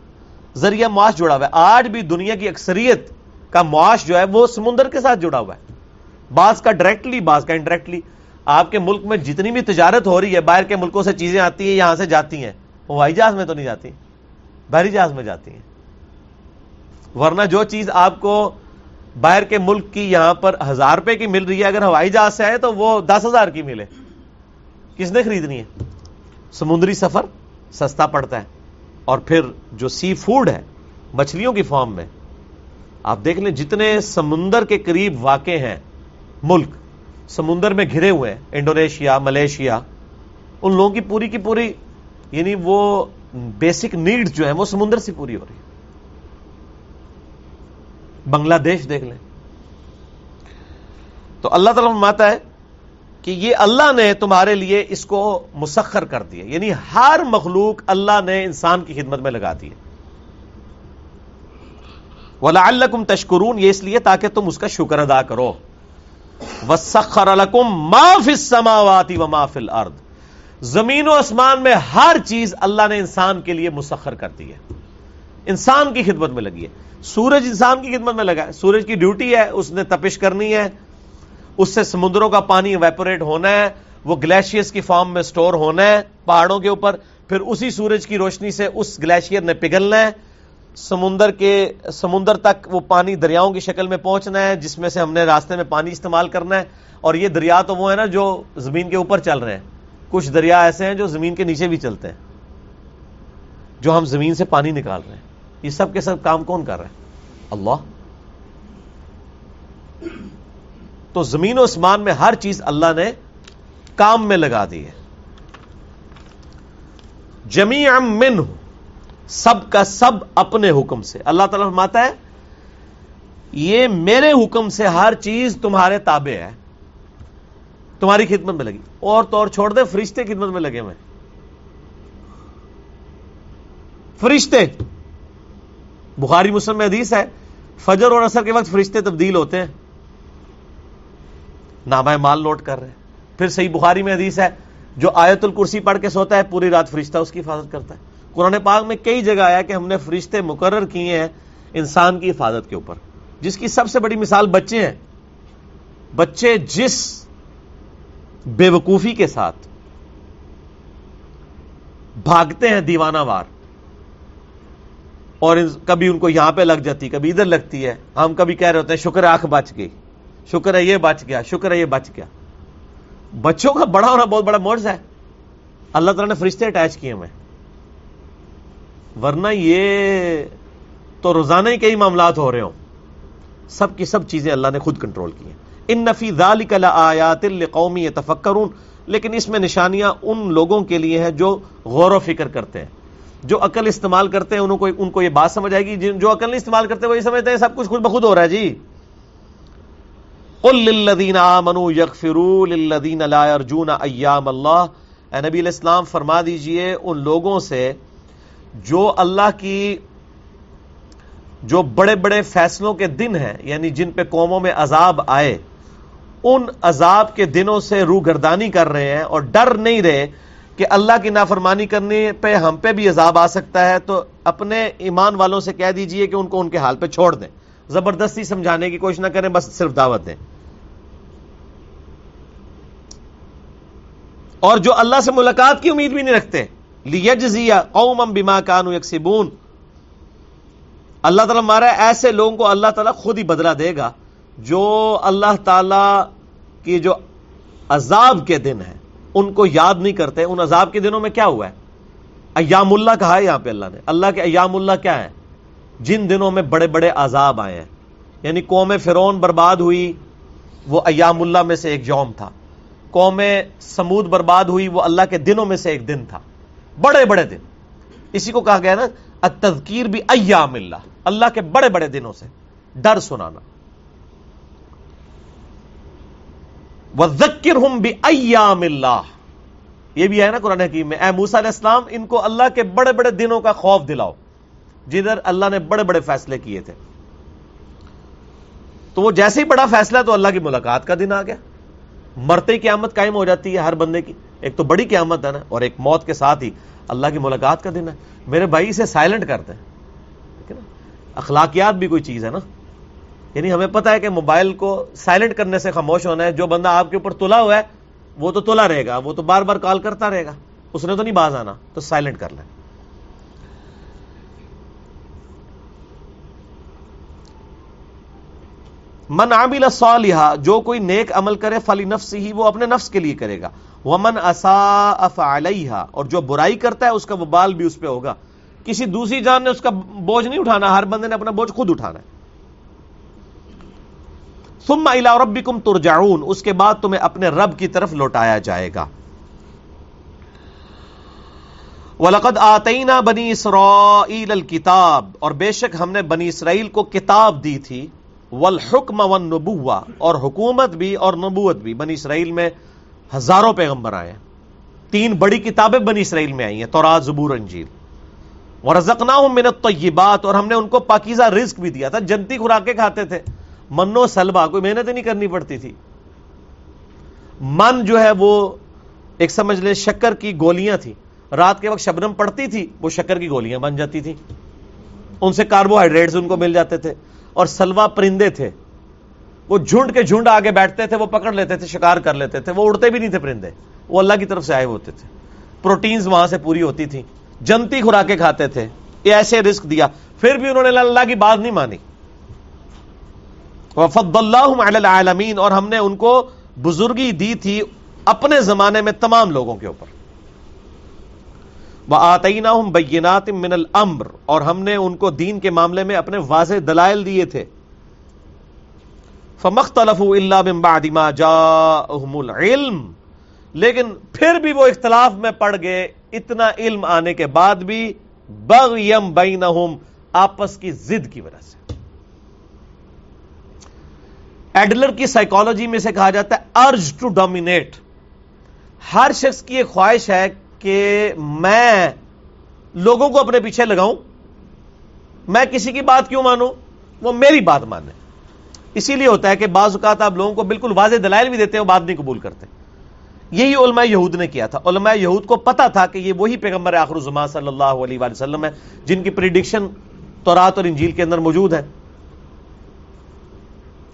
ذریعہ معاش جڑا ہوا ہے۔ آج بھی دنیا کی اکثریت کا معاش جو ہے وہ سمندر کے ساتھ جڑا ہوا ہے۔ بعض کا ڈائریکٹلی بعض کا انڈائریکٹلی آپ کے ملک میں جتنی بھی تجارت ہو رہی ہے، باہر کے ملکوں سے چیزیں آتی ہیں، یہاں سے جاتی ہیں ہوائی جہاز میں تو نہیں جاتی بحری جہاز میں جاتی ہیں۔ ورنہ جو چیز آپ کو باہر کے ملک کی یہاں پر ہزار روپے کی مل رہی ہے، اگر ہوائی جہاز سے آئے تو وہ دس ہزار کی ملے۔ کس نے خریدنی ہے؟ سمندری سفر سستا پڑتا ہے۔ اور پھر جو سی فوڈ ہے، مچھلیوں کی فارم میں، آپ دیکھ لیں جتنے سمندر کے قریب واقع ہیں ملک سمندر میں گھرے ہوئے ہیں، انڈونیشیا، ملیشیا، ان لوگوں کی پوری کی پوری یعنی وہ بیسک نیڈ جو ہے وہ سمندر سے پوری ہو رہی ہے بنگلہ دیش دیکھ لیں۔ تو اللہ تعالیٰ ماتا ہے کہ یہ اللہ نے تمہارے لیے اس کو مسخر کر دیا یعنی ہر مخلوق اللہ نے انسان کی خدمت میں لگا دی ولا الکم تشکرون یہ اس لیے تاکہ تم اس کا شکر ادا کرو۔ وسخر الکم ما فی السماوات و ما فی الارض زمین و آسمان میں ہر چیز اللہ نے انسان کے لیے مسخر کر دی ہے۔ انسان کی خدمت میں لگی ہے۔ سورج انسان کی خدمت میں لگا ہے۔ سورج کی ڈیوٹی ہے، اس نے تپش کرنی ہے۔ اس سے سمندروں کا پانی ویپوریٹ ہونا ہے۔ وہ گلیشیئر کی فارم میں سٹور ہونا ہے پہاڑوں کے اوپر۔ پھر اسی سورج کی روشنی سے اس گلیشیئر نے پگھلنا ہے۔ سمندر کے سمندر تک وہ پانی دریاؤں کی شکل میں پہنچنا ہے، جس میں سے ہم نے راستے میں پانی استعمال کرنا ہے۔ اور یہ دریا تو وہ ہے نا جو زمین کے اوپر چل رہے ہیں۔ کچھ دریا ایسے ہیں جو زمین کے نیچے بھی چلتے ہیں، جو ہم زمین سے پانی نکال رہے ہیں۔ یہ سب کے سب کام کون کر رہے ہیں اللہ۔ تو زمین و اسمان میں ہر چیز اللہ نے کام میں لگا دی ہے۔ جمی من سب کا سب اپنے حکم سے۔ اللہ تعالیٰ فرماتا ہے، یہ میرے حکم سے ہر چیز تمہارے تابع ہے۔ تمہاری خدمت میں لگی۔ اور تو اور چھوڑ دے، فرشتے خدمت میں لگے ہوئے۔ فرشتے، بخاری مسلم میں حدیث ہے، فجر اور اثر کے وقت فرشتے تبدیل ہوتے ہیں۔ نامہ مال نوٹ کر رہے ہیں۔ پھر صحیح بخاری میں حدیث ہے، جو آیت الکرسی پڑھ کے سوتا ہے، پوری رات فرشتہ اس کی حفاظت کرتا ہے۔ قرآن پاک میں کئی جگہ آیا کہ ہم نے فرشتے مقرر کیے ہیں انسان کی حفاظت کے اوپر۔ جس کی سب سے بڑی مثال بچے ہیں۔ بچے جس بے وقوفی کے ساتھ بھاگتے ہیں دیوانہ وار اور کبھی ان کو یہاں پہ لگ جاتی، کبھی ادھر لگتی ہے۔ ہم کبھی کہہ رہے ہوتے ہیں، شکر آنکھ بچ گئی۔ شکر ہے یہ بچ گیا، شکر ہے یہ بچ گیا۔ بچوں کا بڑا ہونا بہت بڑا موڈز ہے۔ اللہ تعالیٰ نے فرشتے اٹیچ کیے ہمیں ورنہ یہ تو روزانہ ہی کئی معاملات ہو رہے ہوں۔ سب کی سب چیزیں اللہ نے خود کنٹرول کی ہیں۔ ان نفی آیات قومی تفکرون لیکن اس میں نشانیاں ان لوگوں کے لیے ہیں جو غور و فکر کرتے ہیں۔ جو عقل استعمال کرتے ہیں کو ان کو یہ بات سمجھ آئے گی۔ جو عقل نہیں استعمال کرتے، وہ یہ سمجھتے ہیں، سب کچھ خود بخود ہو رہا ہے۔ جی۔ للذین آمنوا یغفروا للذین لا يرجون ایام اللہ اے نبی علیہ السلام، فرما دیجیے ان لوگوں سے جو اللہ کی جو بڑے بڑے فیصلوں کے دن ہیں یعنی جن پہ قوموں میں عذاب آئے، ان عذاب کے دنوں سے روح گردانی کر رہے ہیں اور ڈر نہیں رہے کہ اللہ کی نافرمانی کرنے پہ ہم پہ بھی عذاب آ سکتا ہے، تو اپنے ایمان والوں سے کہہ دیجیے کہ ان کو ان کے حال پہ چھوڑ دیں۔ زبردستی سمجھانے کی کوشش نہ کریں، بس صرف دعوت دیں۔ اور جو اللہ سے ملاقات کی امید بھی نہیں رکھتے قوم بما کانو یکسبون اللہ تعالیٰ مارا ایسے لوگوں کو اللہ تعالیٰ خود ہی بدلہ دے گا جو اللہ تعالی کی جو عذاب کے دن ہیں، ان کو یاد نہیں کرتے۔ ان عذاب کے دنوں میں کیا ہوا ہے؟ ایام اللہ کہا ہے یہاں پہ اللہ نے۔ اللہ کے ایام اللہ کیا ہے جن دنوں میں بڑے بڑے عذاب آئے ہیں۔ یعنی قوم فرون برباد ہوئی، وہ ایام اللہ میں سے ایک یوم تھا۔ قوم سمود برباد ہوئی، وہ اللہ کے دنوں میں سے ایک دن تھا۔ بڑے بڑے دن۔ اسی کو کہا گیا نا تذکیر بھی ایام اللہ۔ اللہ کے بڑے بڑے دنوں سے ڈر سنانا۔ ذکر ہوں بھی ایام اللہ۔ یہ بھی ہے نا قرآن حکیم میں، اے موسا علیہ السلام، ان کو اللہ کے بڑے بڑے دنوں کا خوف دلاؤ۔ جدھر اللہ نے بڑے بڑے فیصلے کیے تھے۔ تو وہ جیسے ہی بڑا فیصلہ تو اللہ کی ملاقات کا دن آ گیا۔ مرتے قیامت قائم ہو جاتی ہے ہر بندے کی۔ ایک تو بڑی قیامت ہے نا، اور ایک موت کے ساتھ ہی اللہ کی ملاقات کا دن ہے۔ میرے بھائی اسے سائلنٹ کرتے ہیں۔ اخلاقیات بھی کوئی چیز ہے نا۔ یعنی ہمیں پتا ہے کہ موبائل کو سائلنٹ کرنے سے خاموش ہونا ہے۔ جو بندہ آپ کے اوپر تلا ہوا ہے، وہ تو تلا رہے گا، وہ تو بار بار کال کرتا رہے گا۔ اس نے تو نہیں باز آنا، تو سائلنٹ کر لیں من عامل صالحہ جو کوئی نیک عمل کرے، فلی نفس ہی وہ اپنے نفس کے لیے کرے گا۔ ومن اصا علیہ اور جو برائی کرتا ہے اس کا وبال بھی اس پہ ہوگا۔ کسی دوسری جان نے اس کا بوجھ نہیں اٹھانا، ہر بندے نے اپنا بوجھ خود اٹھانا ہے۔ ثم الى ربکم ترجعون، اس کے بعد تمہیں اپنے رب کی طرف لوٹایا جائے گا۔ وَلَقَدْ آتَيْنَا بَنِي إِسْرَائِيلَ الْكِتَاب، اور بے شک ہم نے بنی اسرائیل کو کتاب دی تھی۔ والحکم والنبوہ، اور حکومت بھی اور نبوت بھی۔ بنی اسرائیل میں ہزاروں پیغمبر آئے تین بڑی کتابیں بنی اسرائیل میں آئی ہیں، تورات، زبور، انجیل۔ اور ورزقناہم من الطیبات اور ہم نے ان کو پاکیزہ رزق بھی دیا تھا۔ جنتی خوراکیں کھاتے تھے۔ منو سلبا، کوئی محنت نہیں کرنی پڑتی تھی۔ من جو ہے وہ، ایک سمجھ لیں، شکر کی گولیاں تھی رات کے وقت شبنم پڑتی تھی، وہ شکر کی گولیاں بن جاتی تھی ان سے کاربوہائیڈریٹس ان کو مل جاتے تھے۔ اور سلوا پرندے تھے۔ وہ جھنڈ کے جھنڈ آگے بیٹھتے تھے، وہ پکڑ لیتے تھے، شکار کر لیتے تھے، وہ اڑتے بھی نہیں تھے پرندے، وہ اللہ کی طرف سے آئے ہوتے تھے۔ پروٹینز وہاں سے پوری ہوتی تھی جنتی خوراکیں کھاتے تھے، یہ ایسے رسک دیا۔ پھر بھی انہوں نے اللہ کی بات نہیں مانی۔ وفد اللہ العالمین اور ہم نے ان کو بزرگی دی تھی اپنے زمانے میں تمام لوگوں کے اوپر۔ وہ آتعینہ بینات من الامر اور ہم نے ان کو دین کے معاملے میں اپنے واضح دلائل دیے تھے۔ فمختلف اللہ بعد ما جاءهم العلم۔ لیکن پھر بھی وہ اختلاف میں پڑ گئے، اتنا علم آنے کے بعد بھی بغیم بینہم آپس کی زد کی وجہ سے۔ ایڈلر کی سائیکالوجی میں سے کہا جاتا ہے ارج ٹو ڈومینیٹ ہر شخص کی ایک خواہش ہے کہ میں لوگوں کو اپنے پیچھے لگاؤں۔ میں کسی کی بات کیوں مانوں؟ وہ میری بات مانے۔ اسی لیے ہوتا ہے کہ بعض اوقات آپ لوگوں کو بالکل واضح دلائل بھی دیتے ہیں، وہ بات نہیں قبول کرتے۔ یہی علماء یہود نے کیا تھا۔ علماء یہود کو پتا تھا کہ یہ وہی پیغمبر آخر الزما صلی اللہ علیہ وآلہ وسلم ہے جن کی پریڈکشن تورات اور انجیل کے اندر موجود ہے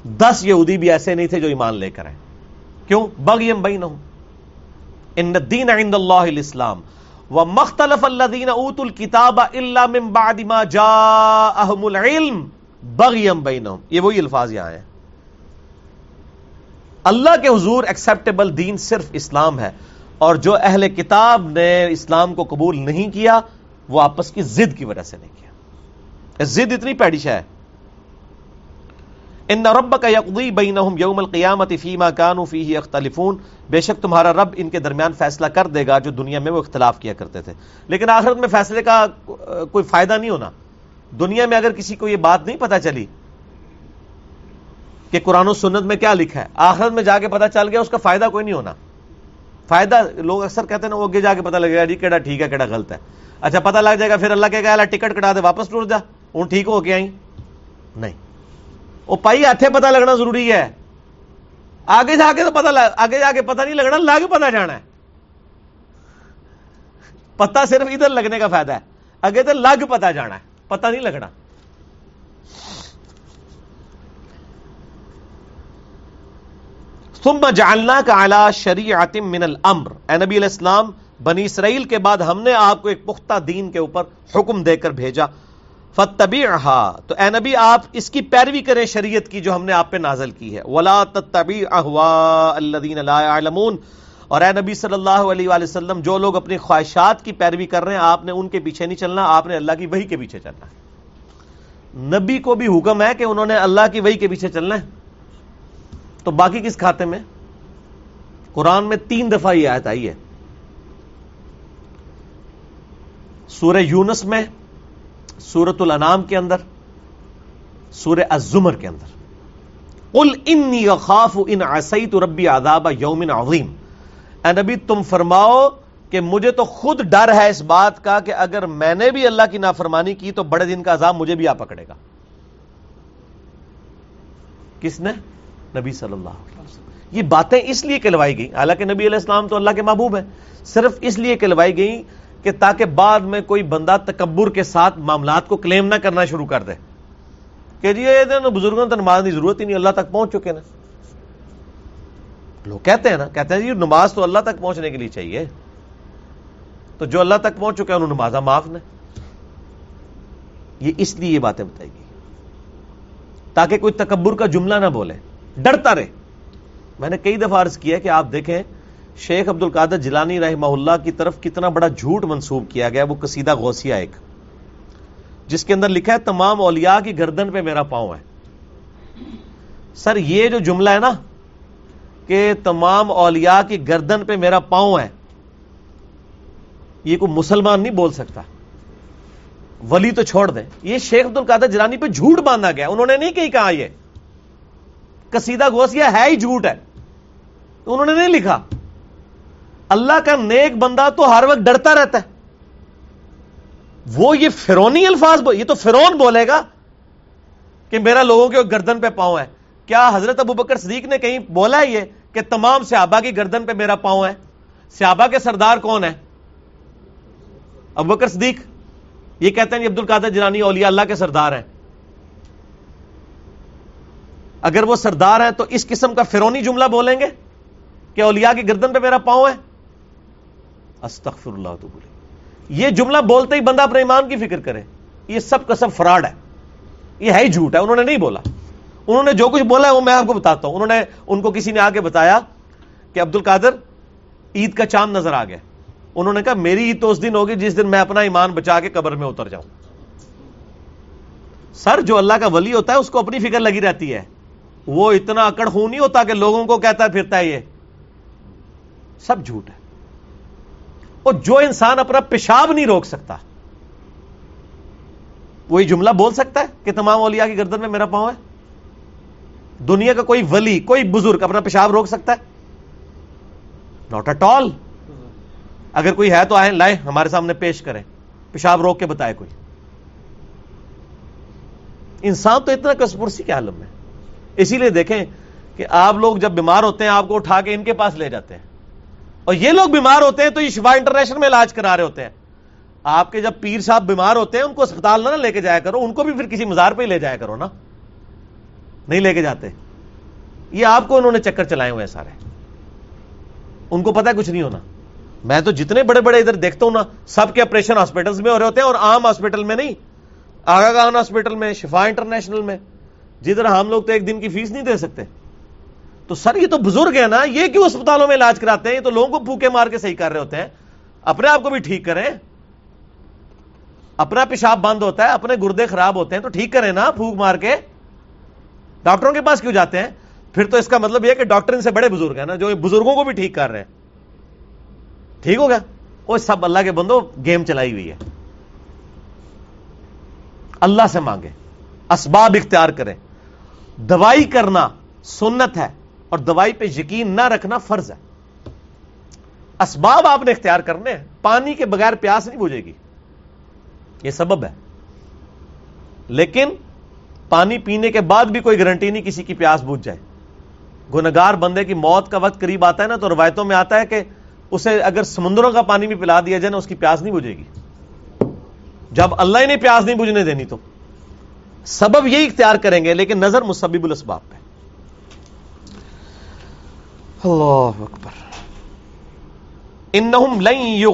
دس یہودی بھی ایسے نہیں تھے جو ایمان لے کر آئے۔ کیوں؟ بغیم بئی نہ ان دین عند اللہ الاسلام۔ و مختلف اللہ دین اوت الکتاب اللہ من بعد ما جاءہم العلم۔ بغیم بینہم۔ یہ وہی الفاظ یہاں ہیں۔ اللہ کے حضور ایکسپٹیبل دین صرف اسلام ہے، اور جو اہل کتاب نے اسلام کو قبول نہیں کیا، وہ آپس کی زد کی وجہ سے نہیں کیا۔ زد اتنی پیڑی ہے۔ ان رب کا یقدی بینہم یوم القیامت فیما کانو فیہ اختلفون بے شک تمہارا رب ان کے درمیان فیصلہ کر دے گا جو دنیا میں وہ اختلاف کیا کرتے تھے۔ لیکن آخرت میں فیصلے کا کوئی فائدہ نہیں ہونا۔ دنیا میں اگر کسی کو یہ بات نہیں پتا چلی کہ قرآن و سنت میں کیا لکھا ہے، آخرت میں جا کے پتا چل گیا، اس کا فائدہ کوئی نہیں ہونا۔ فائدہ لوگ اکثر کہتے ہیں نا، وہ جا کے پتا لگے گا جی کہڑا ٹھیک ہے کہڑا غلط ہے۔ اچھا پتا لگ جائے گا، پھر اللہ کہ ٹکٹ کٹا دے، واپس ٹور جا۔ ہوں ٹھیک ہو کے آئی نہیں۔ وہ پائی ہاتھے پتا لگنا ضروری ہے۔ آگے جا کے تو پتا آگے جا کے پتا نہیں لگنا لگ پتا جانا ہے؟ پتا صرف ادھر لگنے کا فائدہ ہے آگے تو لگ پتا جانا ہے؟ پتا نہیں لگنا۔ ثم جعلنا کا اعلی شریعت من الامر۔ اے نبی علیہ السلام، بنی اسرائیل کے بعد ہم نے آپ کو ایک پختہ دین کے اوپر حکم دے کر بھیجا۔ فتبی تو اے نبی، آپ اس کی پیروی کریں شریعت کی جو ہم نے آپ پہ نازل کی ہے۔ ولا تبی الذین لا يعلمون۔ اور اے نبی صلی اللہ علیہ وآلہ وسلم، جو لوگ اپنی خواہشات کی پیروی کر رہے ہیں، آپ نے ان کے پیچھے نہیں چلنا، آپ نے اللہ کی وہی کے پیچھے چلنا ہے۔ نبی کو بھی حکم ہے کہ انہوں نے اللہ کی وہی کے پیچھے چلنا ہے۔ تو باقی کس کھاتے میں؟ قرآن میں تین دفعہ یہ آیت آئی ہے۔ سورہ یونس میں سورت الانام کے اندر، سورہ الزمر کے اندر۔ قل انی خاف ان عصیت ربی عذاب یوم عظیم۔ اے نبی، تم فرماؤ کہ مجھے تو خود ڈر ہے اس بات کا کہ اگر میں نے بھی اللہ کی نافرمانی کی تو بڑے دن کا عذاب مجھے بھی آ پکڑے گا۔ کس نے؟ نبی صلی اللہ علیہ وسلم۔ یہ باتیں اس لیے کہلوائی گئی حالانکہ نبی علیہ السلام تو اللہ کے محبوب ہیں۔ صرف اس لیے کہلوائی گئی کہ تاکہ بعد میں کوئی بندہ تکبر کے ساتھ معاملات کو کلیم نہ کرنا شروع کر دے۔ کہ جی یہ بزرگوں تو نماز کی ضرورت ہی نہیں، اللہ تک پہنچ چکے نا لوگ کہتے ہیں نا، کہتے ہیں جی نماز تو اللہ تک پہنچنے کے لیے چاہیے۔ تو جو اللہ تک پہنچ چکے ہیں انہوں نمازہ معاف نے یہ اس لیے یہ باتیں بتائی گئی۔ تاکہ کوئی تکبر کا جملہ نہ بولے، ڈرتا رہے۔ میں نے کئی دفعہ عرض کیا کہ آپ دیکھیں، شیخ عبد القادر جلانی رحمہ اللہ کی طرف کتنا بڑا جھوٹ منسوب کیا گیا، وہ قصیدہ غوثیہ ایک۔ جس کے اندر لکھا ہے، تمام اولیاء کی گردن پہ میرا پاؤں ہے۔ سر، یہ جو جملہ ہے نا کہ تمام اولیاء کی گردن پہ میرا پاؤں ہے۔ یہ کوئی مسلمان نہیں بول سکتا۔ ولی تو چھوڑ دیں۔ یہ شیخ عبد القادر جلانی پہ جھوٹ باندھا گیا۔ انہوں نے نہیں کہیں کہا یہ۔ قصیدہ گوسیا ہے ہی جھوٹ ہے۔ انہوں نے نہیں لکھا۔ اللہ کا نیک بندہ تو ہر وقت ڈرتا رہتا ہے۔ وہ یہ فرونی الفاظ یہ تو فرون بولے گا کہ میرا لوگوں کے گردن پہ پاؤں ہے۔ کیا حضرت ابو بکر صدیق نے کہیں بولا ہے یہ؟ کہ تمام صحابہ کی گردن پہ میرا پاؤں ہے۔ صحابہ کے سردار کون ہے ابو بکر صدیق۔ یہ کہتے ہیں جی عبد القادر جنانی اولیاء اللہ کے سردار ہیں۔ اگر وہ سردار ہیں تو اس قسم کا فرونی جملہ بولیں گے کہ اولیاء کی گردن پہ میرا پاؤں ہے۔ استغفر اللہ تو بولے یہ جملہ بولتے ہی بندہ اپنے ایمان کی فکر کرے۔ یہ سب کا سب فراڈ ہے۔ یہ ہے ہی جھوٹ ہے، انہوں نے نہیں بولا۔ انہوں نے جو کچھ بولا ہے وہ میں آپ کو بتاتا ہوں۔ انہوں نے ان کو کسی نے آ کے بتایا کہ عبد القادر عید کا چاند نظر آ گیا۔ انہوں نے کہا، میری عید تو اس دن ہوگی جس دن میں اپنا ایمان بچا کے قبر میں اتر جاؤں۔ سر، جو اللہ کا ولی ہوتا ہے، اس کو اپنی فکر لگی رہتی ہے۔ وہ اتنا اکڑ خون نہیں ہوتا کہ لوگوں کو کہتا پھرتا ہے یہ۔ سب جھوٹ ہے۔ اور جو انسان اپنا پیشاب نہیں روک سکتا، وہی جملہ بول سکتا ہے کہ تمام اولیاء کی گردن میں میرا پاؤں ہے۔ دنیا کا کوئی ولی، کوئی بزرگ اپنا پیشاب روک سکتا ہے؟ ناٹ اٹ آل اگر کوئی ہے تو آئے لائے، ہمارے سامنے پیش کریں۔ پیشاب روک کے بتائے کوئی۔ انسان تو اتنا کسپرسی کے عالم میں اسی لیے دیکھیں کہ آپ لوگ جب بیمار ہوتے ہیں، آپ کو اٹھا کے ان کے پاس لے جاتے ہیں۔ اور یہ لوگ بیمار ہوتے ہیں تو یہ شفا انٹرنیشنل میں علاج کرا رہے ہوتے ہیں۔ آپ کے جب پیر صاحب بیمار ہوتے ہیں، ان کو اسپتال نہ لے کے جایا کرو، ان کو بھی پھر کسی مزار پہ ہی لے جایا کرو نا۔ نہیں لے کے جاتے۔ یہ آپ کو انہوں نے چکر چلائے ہوئے سارے۔ ان کو پتا کچھ نہیں ہونا۔ میں تو جتنے بڑے بڑے ادھر دیکھتا ہوں نا، سب کے آپریشن ہاسپٹل میں ہو رہے ہوتے ہیں اور عام ہاسپٹل میں نہیں۔ آگا خان ہاسپٹل میں، شفا انٹرنیشنل میں۔ جدھر ہم لوگ تو ایک دن کی فیس نہیں دے سکتے۔ تو سر، یہ تو بزرگ ہے نا۔ یہ کیوں اسپتالوں میں علاج کراتے ہیں؟ یہ تو لوگوں کو پھوکے مار کے صحیح کر رہے ہوتے ہیں۔ اپنے آپ کو بھی ٹھیک کریں۔ اپنا پیشاب بند ہوتا ہے، اپنے گردے خراب ہوتے ہیں تو ٹھیک کریں نا پھوک مار کے۔ ڈاکٹروں کے پاس کیوں جاتے ہیں؟ پھر تو اس کا مطلب یہ کہ ڈاکٹر ان سے بڑے بزرگ ہیں نا، جو بزرگوں کو بھی ٹھیک کر رہے ہیں۔ ٹھیک ہو گیا؟ وہ سب اللہ کے بندو گیم چلائی ہوئی ہے۔ اللہ سے مانگے، اسباب اختیار کریں۔ دوائی کرنا سنت ہے اور دوائی پہ یقین نہ رکھنا فرض ہے۔ اسباب آپ نے اختیار کرنے ہیں، پانی کے بغیر پیاس نہیں بوجھے گی۔ یہ سبب ہے۔ لیکن پانی پینے کے بعد بھی کوئی گارنٹی نہیں کسی کی پیاس بوجھ جائے۔ گنگار بندے کی موت کا وقت قریب آتا ہے نا تو روایتوں میں آتا ہے کہ اسے اگر سمندروں کا پانی بھی پلا دیا جائے نا اس کی پیاس نہیں بجے گی۔ جب اللہ ہی نے پیاس نہیں بجھنے دینی تو۔ سبب یہی اختیار کریں گے لیکن نظر مسبب الاسباب پہ۔ اللہ اکبر۔ انہم لن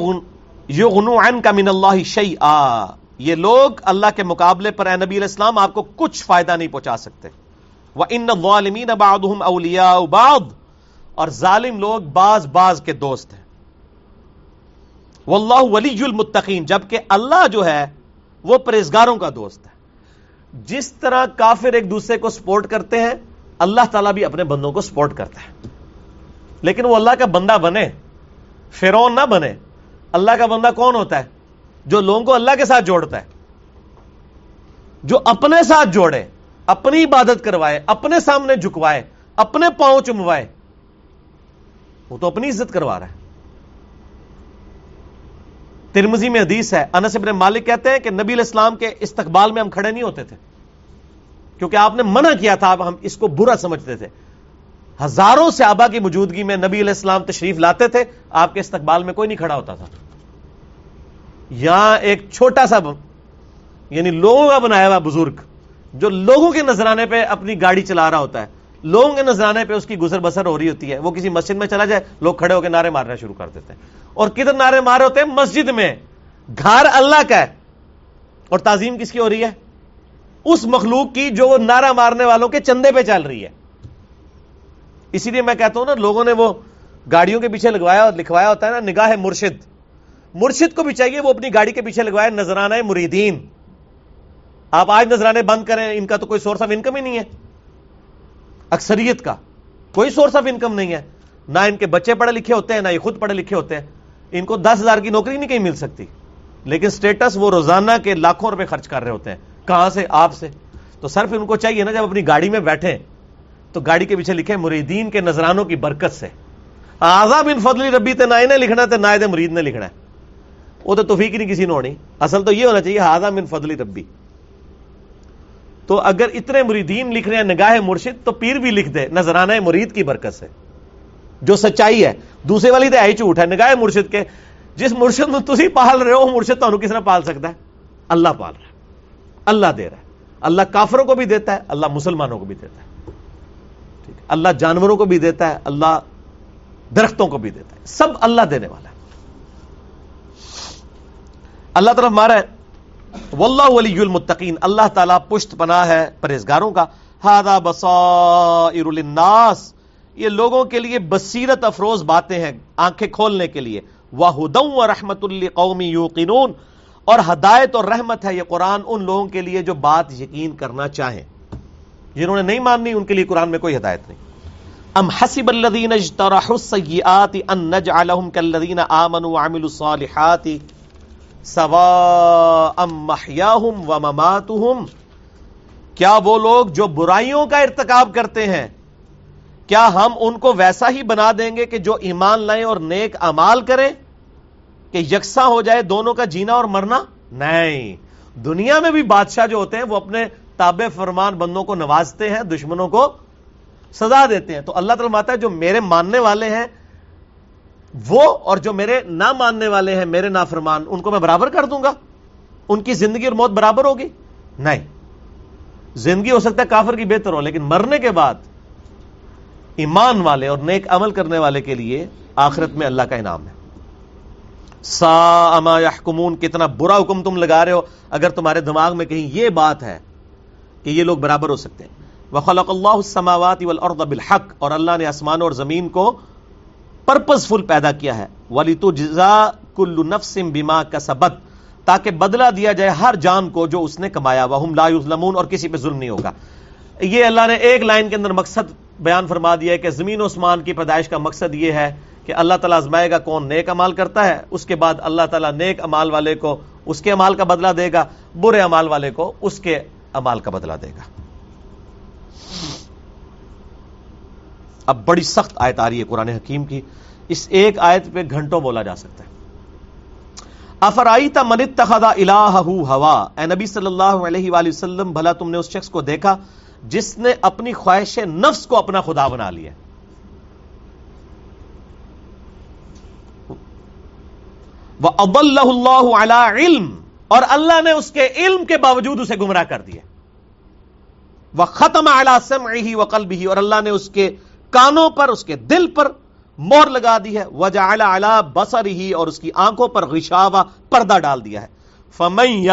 یغنو عنک من اللہ شیئا۔ یہ لوگ اللہ کے مقابلے پر اے نبی علیہ السلام آپ کو کچھ فائدہ نہیں پہنچا سکتے۔ وَإِنَّ الظَّالِمِينَ بَعْضُهُمْ أَوْلِيَاءُ بَعْض۔ اور ظالم لوگ بعض بعض کے دوست ہیں۔ واللہ ولی المتقین جبکہ اللہ جو ہے، وہ پرہیزگاروں کا دوست ہے۔ جس طرح کافر ایک دوسرے کو سپورٹ کرتے ہیں، اللہ تعالیٰ بھی اپنے بندوں کو سپورٹ کرتا ہے۔ لیکن وہ اللہ کا بندہ بنے فیرون نہ بنے، اللہ کا بندہ کون ہوتا ہے؟ جو لوگوں کو اللہ کے ساتھ جوڑتا ہے، جو اپنے ساتھ جوڑے، اپنی عبادت کروائے، اپنے سامنے جھکوائے، اپنے پاؤں چموائے وہ تو اپنی عزت کروا رہا ہے۔ ترمزی میں حدیث ہے، انس ابن مالک کہتے ہیں کہ نبی الاسلام کے استقبال میں ہم کھڑے نہیں ہوتے تھے۔ کیونکہ آپ نے منع کیا تھا ہم اس کو برا سمجھتے تھے۔ ہزاروں صحابہ کی موجودگی میں نبی علیہ السلام تشریف لاتے تھے، آپ کے استقبال میں کوئی نہیں کھڑا ہوتا تھا۔ یہاں ایک چھوٹا سا یعنی لوگوں کا بنایا ہوا بزرگ جو لوگوں کے نذرانے پہ اپنی گاڑی چلا رہا ہوتا ہے، لوگوں کے نذرانے پہ اس کی گزر بسر ہو رہی ہوتی ہے، وہ کسی مسجد میں چلا جائے، لوگ کھڑے ہو کے نعرے مارنا شروع کر دیتے ہیں۔ اور کدھر نعرے مارے ہوتے ہیں؟ مسجد میں۔ گھر اللہ کا ہے۔ اور تعظیم کس کی ہو رہی ہے؟ اس مخلوق کی جو وہ نعرہ مارنے والوں کے چندے پہ چل رہی ہے۔ اسی لیے میں کہتا ہوں نا، لوگوں نے وہ گاڑیوں کے پیچھے لگوایا اور لکھوایا ہوتا ہے نا، نگاہ مرشد۔ مرشد کو بھی چاہیے، وہ اپنی گاڑی کے پیچھے لگوائے نذرانہ مریدین۔ آپ آج نذرانے بند کریں، ان کا تو کوئی سورس آف انکم ہی نہیں ہے۔ اکثریت کا کوئی سورس آف انکم نہیں ہے۔ نہ ان کے بچے پڑھے لکھے ہوتے ہیں، نہ یہ خود پڑھے لکھے ہوتے ہیں۔ ان کو دس ہزار کی نوکری نہیں کہیں مل سکتی۔ لیکن سٹیٹس وہ روزانہ کے لاکھوں روپے خرچ کر رہے ہوتے ہیں۔ کہاں سے؟ آپ سے۔ تو صرف ان کو چاہیے نا، جب اپنی گاڑی میں بیٹھے تو گاڑی کے پیچھے لکھے مریدین کے نذرانوں کی برکت سے۔ آزاد بن فضلی ربی تے نائے نے لکھنا تے نائے مرید نے لکھنا ہے۔ وہ تو توفیق نہیں کسی نے ہونی۔ اصل تو یہ ہونا چاہیے ہاضا بن فضلی ربی۔ تو اگر اتنے مریدین لکھ رہے ہیں، نگاہ مرشد، تو پیر بھی لکھ دے۔ نذرانہ مرید کی برکت سے۔ جو سچائی ہے۔ دوسرے والی تو ہے جھوٹ ہے۔ نگاہ مرشد کے، جس مرشد میں تھی پال رہے ہو مرشد تو کس نے پال سکتا ہے؟ اللہ پال رہا ہے۔ اللہ دے رہا ہے۔ اللہ کافروں کو بھی دیتا ہے، اللہ مسلمانوں کو بھی دیتا ہے۔ اللہ جانوروں کو بھی دیتا ہے، اللہ درختوں کو بھی دیتا ہے۔ سب اللہ دینے والا ہے۔ اللہ طرف مارا ہے. واللہ ولی المتقین. اللہ تعالیٰ پشت پناہ ہے پرہیزگاروں کا. ہادا بصائر للناس. یہ لوگوں کے لیے بصیرت افروز باتیں ہیں آنکھیں کھولنے کے لیے. وہدم و رحمت قومی یوقنون. اور ہدایت اور رحمت ہے یہ قرآن ان لوگوں کے لیے جو بات یقین کرنا چاہیں. جنہوں نے نہیں ماننی ان کے لیے قرآن میں کوئی ہدایت نہیں. ام حسب الذين اجترحوا السيئات ان نجعلهم كالذين امنوا وعملوا الصالحات. سواء محياهم ومماتهم کیا وہ لوگ جو برائیوں کا ارتکاب کرتے ہیں، کیا ہم ان کو ویسا ہی بنا دیں گے کہ جو ایمان لائیں اور نیک امال کریں، کہ یکساں ہو جائے دونوں کا جینا اور مرنا؟ نہیں۔ دنیا میں بھی بادشاہ جو ہوتے ہیں، وہ اپنے تابع فرمان بندوں کو نوازتے ہیں، دشمنوں کو سزا دیتے ہیں۔ تو اللہ تعالیٰ ماتا ہے، جو میرے ماننے والے ہیں وہ اور جو میرے نہ ماننے والے ہیں، میرے نافرمان، ان کو میں برابر کر دوں گا؟ ان کی زندگی اور موت برابر ہوگی؟ نہیں۔ زندگی ہو سکتا ہے کافر کی بہتر ہو، لیکن مرنے کے بعد ایمان والے اور نیک عمل کرنے والے کے لیے آخرت میں اللہ کا انعام ہے۔ سا اما یحکمون کتنا برا حکم تم لگا رہے ہو۔ اگر تمہارے دماغ میں کہیں یہ بات ہے کہ یہ لوگ برابر ہو سکتے ہیں۔ وخلق اللہ السماوات والارض بالحق، اور اللہ نے آسمان اور زمین کو پرپز فل پیدا کیا ہے۔ ولی تو جزا کل نفس بما کسبت تاکہ بدلہ دیا جائے ہر جان کو جو اس نے کمایا۔ وہم لا یظلمون اور کسی پہ ظلم نہیں ہوگا۔ یہ اللہ نے ایک لائن کے اندر مقصد بیان فرما دیا ہے کہ زمین و عثمان کی پیدائش کا مقصد یہ ہے کہ اللہ تعالیٰ آزمائے گا کون نیک امال کرتا ہے۔ اس کے بعد اللہ تعالیٰ نیک امال والے کو اس کے امال کا بدلہ دے گا۔ برے امال والے کو اس کے امال کا بدلہ دے گا۔ اب بڑی سخت آیت آ رہی ہے قرآن حکیم کی۔ اس ایک آیت پہ گھنٹوں بولا جا سکتا ہے۔ افرائی تا منت تخدا الہ ہوا؟ اے نبی صلی اللہ علیہ وآلہ وسلم، بھلا تم نے اس شخص کو دیکھا جس نے اپنی خواہش نفس کو اپنا خدا بنا لیا وہ اب اللہ اللہ علم، اور اللہ نے اس کے علم کے باوجود اسے گمراہ کر دیا وہ ختم اعلی سم ہی و بھی اور اللہ نے اس کے کانوں پر، اس کے دل پر مور لگا دی ہے۔ وجہ اعلی بسر ہی اور اس کی آنکھوں پر غشاوا پردہ ڈال دیا ہے۔ فمن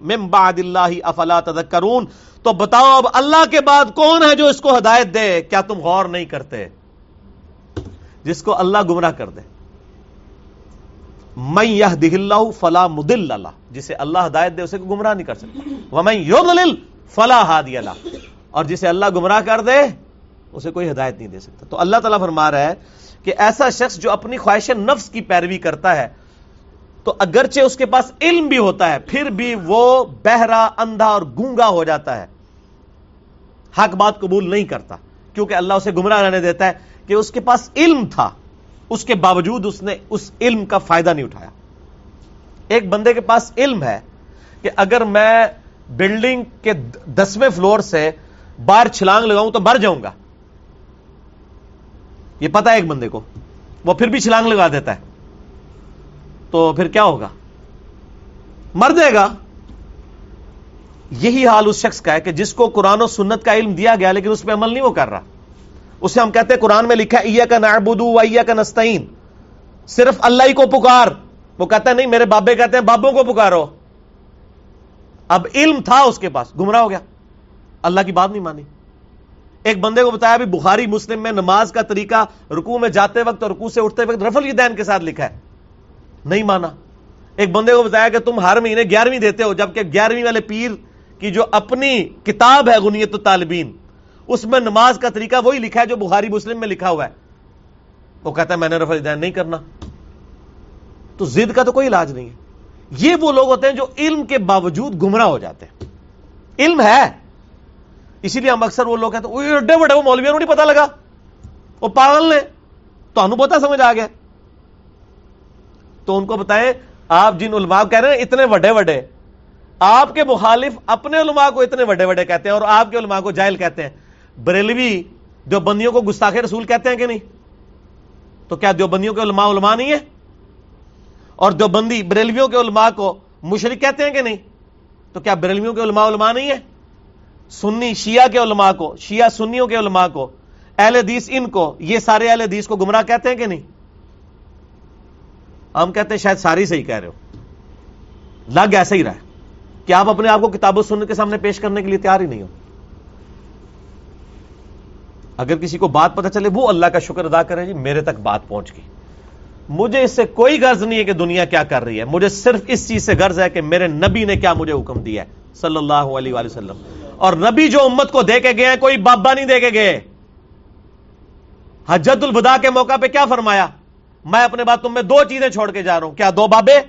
من بعد اللہ، افلا تذکرون؟ تو بتاؤ اب اللہ کے بعد کون ہے جو اس کو ہدایت دے؟ کیا تم غور نہیں کرتے؟ جس کو اللہ گمراہ کر دے۔ من يهده اللہ، فلا مدل اللہ جسے اللہ ہدایت دے، اسے گمراہ نہیں کر سکتا۔ ومن يضلل فلا هادي له۔ اور جسے اللہ گمراہ کر دے اسے کوئی ہدایت نہیں دے سکتا۔ تو اللہ تعالیٰ فرما رہا ہے کہ ایسا شخص جو اپنی خواہش نفس کی پیروی کرتا ہے، تو اگرچہ اس کے پاس علم بھی ہوتا ہے، پھر بھی وہ بہرا، اندھا اور گونگا ہو جاتا ہے۔ حق بات قبول نہیں کرتا، کیونکہ اللہ اسے گمراہ رہنے دیتا ہے کہ اس کے پاس علم تھا۔ اس کے باوجود اس نے اس علم کا فائدہ نہیں اٹھایا۔ ایک بندے کے پاس علم ہے کہ اگر میں بلڈنگ کے دسویں فلور سے باہر چھلانگ لگاؤں تو مر جاؤں گا۔ یہ پتا ہے ایک بندے کو۔ وہ پھر بھی چھلانگ لگا دیتا ہے۔ تو پھر کیا ہوگا؟ مر جائے گا۔ یہی حال اس شخص کا ہے کہ جس کو قرآن و سنت کا علم دیا گیا لیکن اس پہ عمل نہیں وہ کر رہا۔ اسے ہم کہتے ہیں قرآن میں لکھا ایا کا نعبدو و ایا کا نستعین صرف اللہ ہی کو پکار۔ وہ کہتا ہے، نہیں، میرے بابے کہتے ہیں، بابوں کو پکارو۔ اب علم تھا اس کے پاس، گمراہ ہو گیا۔ اللہ کی بات نہیں مانی۔ ایک بندے کو بتایا بھی بخاری مسلم میں نماز کا طریقہ رکوع میں جاتے وقت اور رکوع سے اٹھتے وقت رفل الدین کے ساتھ لکھا ہے۔ نہیں مانا۔ ایک بندے کو بتایا کہ تم ہر مہینے گیارہویں دیتے ہو، جبکہ گیارہویں والے پیر کی جو اپنی کتاب ہے غنیت الطالبین، اس میں نماز کا طریقہ وہی لکھا ہے جو بخاری مسلم میں لکھا ہوا ہے۔ وہ کہتا ہے، میں نے رفل الدین نہیں کرنا۔ تو زد کا تو کوئی علاج نہیں ہے۔ یہ وہ لوگ ہوتے ہیں جو علم کے باوجود گمراہ ہو جاتے ہیں۔ علم ہے۔ اسی لیے ہم اکثر وہ لوگ کہتے ہیں ایڈے بڑے وہ مولویوں نہیں پتا لگا۔ وہ پاگل نے۔ تو پتا سمجھ آ گیا۔ تو ان کو بتائیں، آپ جن علماء کہہ رہے ہیں، اتنے وڈے وڈے۔ آپ کے مخالف اپنے علماء کو اتنے وڈے وڈے کہتے ہیں اور آپ کے علماء کو جائل کہتے ہیں۔ بریلوی جو بندیوں کو گستاخ رسول کہتے ہیں کہ نہیں؟ تو کیا دیوبندیوں کے علماء علماء نہیں ہے اور دیوبندی بریلویوں کے علماء کو مشرق کہتے ہیں کہ نہیں؟ تو کیا بریلویوں کے علماء علماء نہیں ہے سنی شیعہ کے علماء کو، شیعہ سنیوں کے علماء کو، اہل حدیث ان کو، یہ سارے اہل حدیث کو گمراہ کہتے ہیں کہ نہیں؟ ہم کہتے ہیں شاید ساری صحیح کہہ رہے ہو۔ لگ ایسا ہی رہا کہ آپ اپنے آپ کو کتاب و سنت کے سامنے پیش کرنے کے لیے تیار ہی نہیں ہو۔ اگر کسی کو بات پتہ چلے، وہ اللہ کا شکر ادا کرے جی میرے تک بات پہنچ گئی۔ مجھے اس سے کوئی غرض نہیں ہے کہ دنیا کیا کر رہی ہے۔ مجھے صرف اس چیز سے غرض ہے کہ میرے نبی نے کیا مجھے حکم دیا ہے۔ صلی اللہ علیہ وآلہ وسلم۔ اور نبی جو امت کو دے کے گئے ہیں، کوئی بابا نہیں دے کے گئے۔ حجت الوداع کے موقع پہ کیا فرمایا؟ میں اپنے بات تم میں دو چیزیں چھوڑ کے جا رہا ہوں۔ کیا دو بابے؟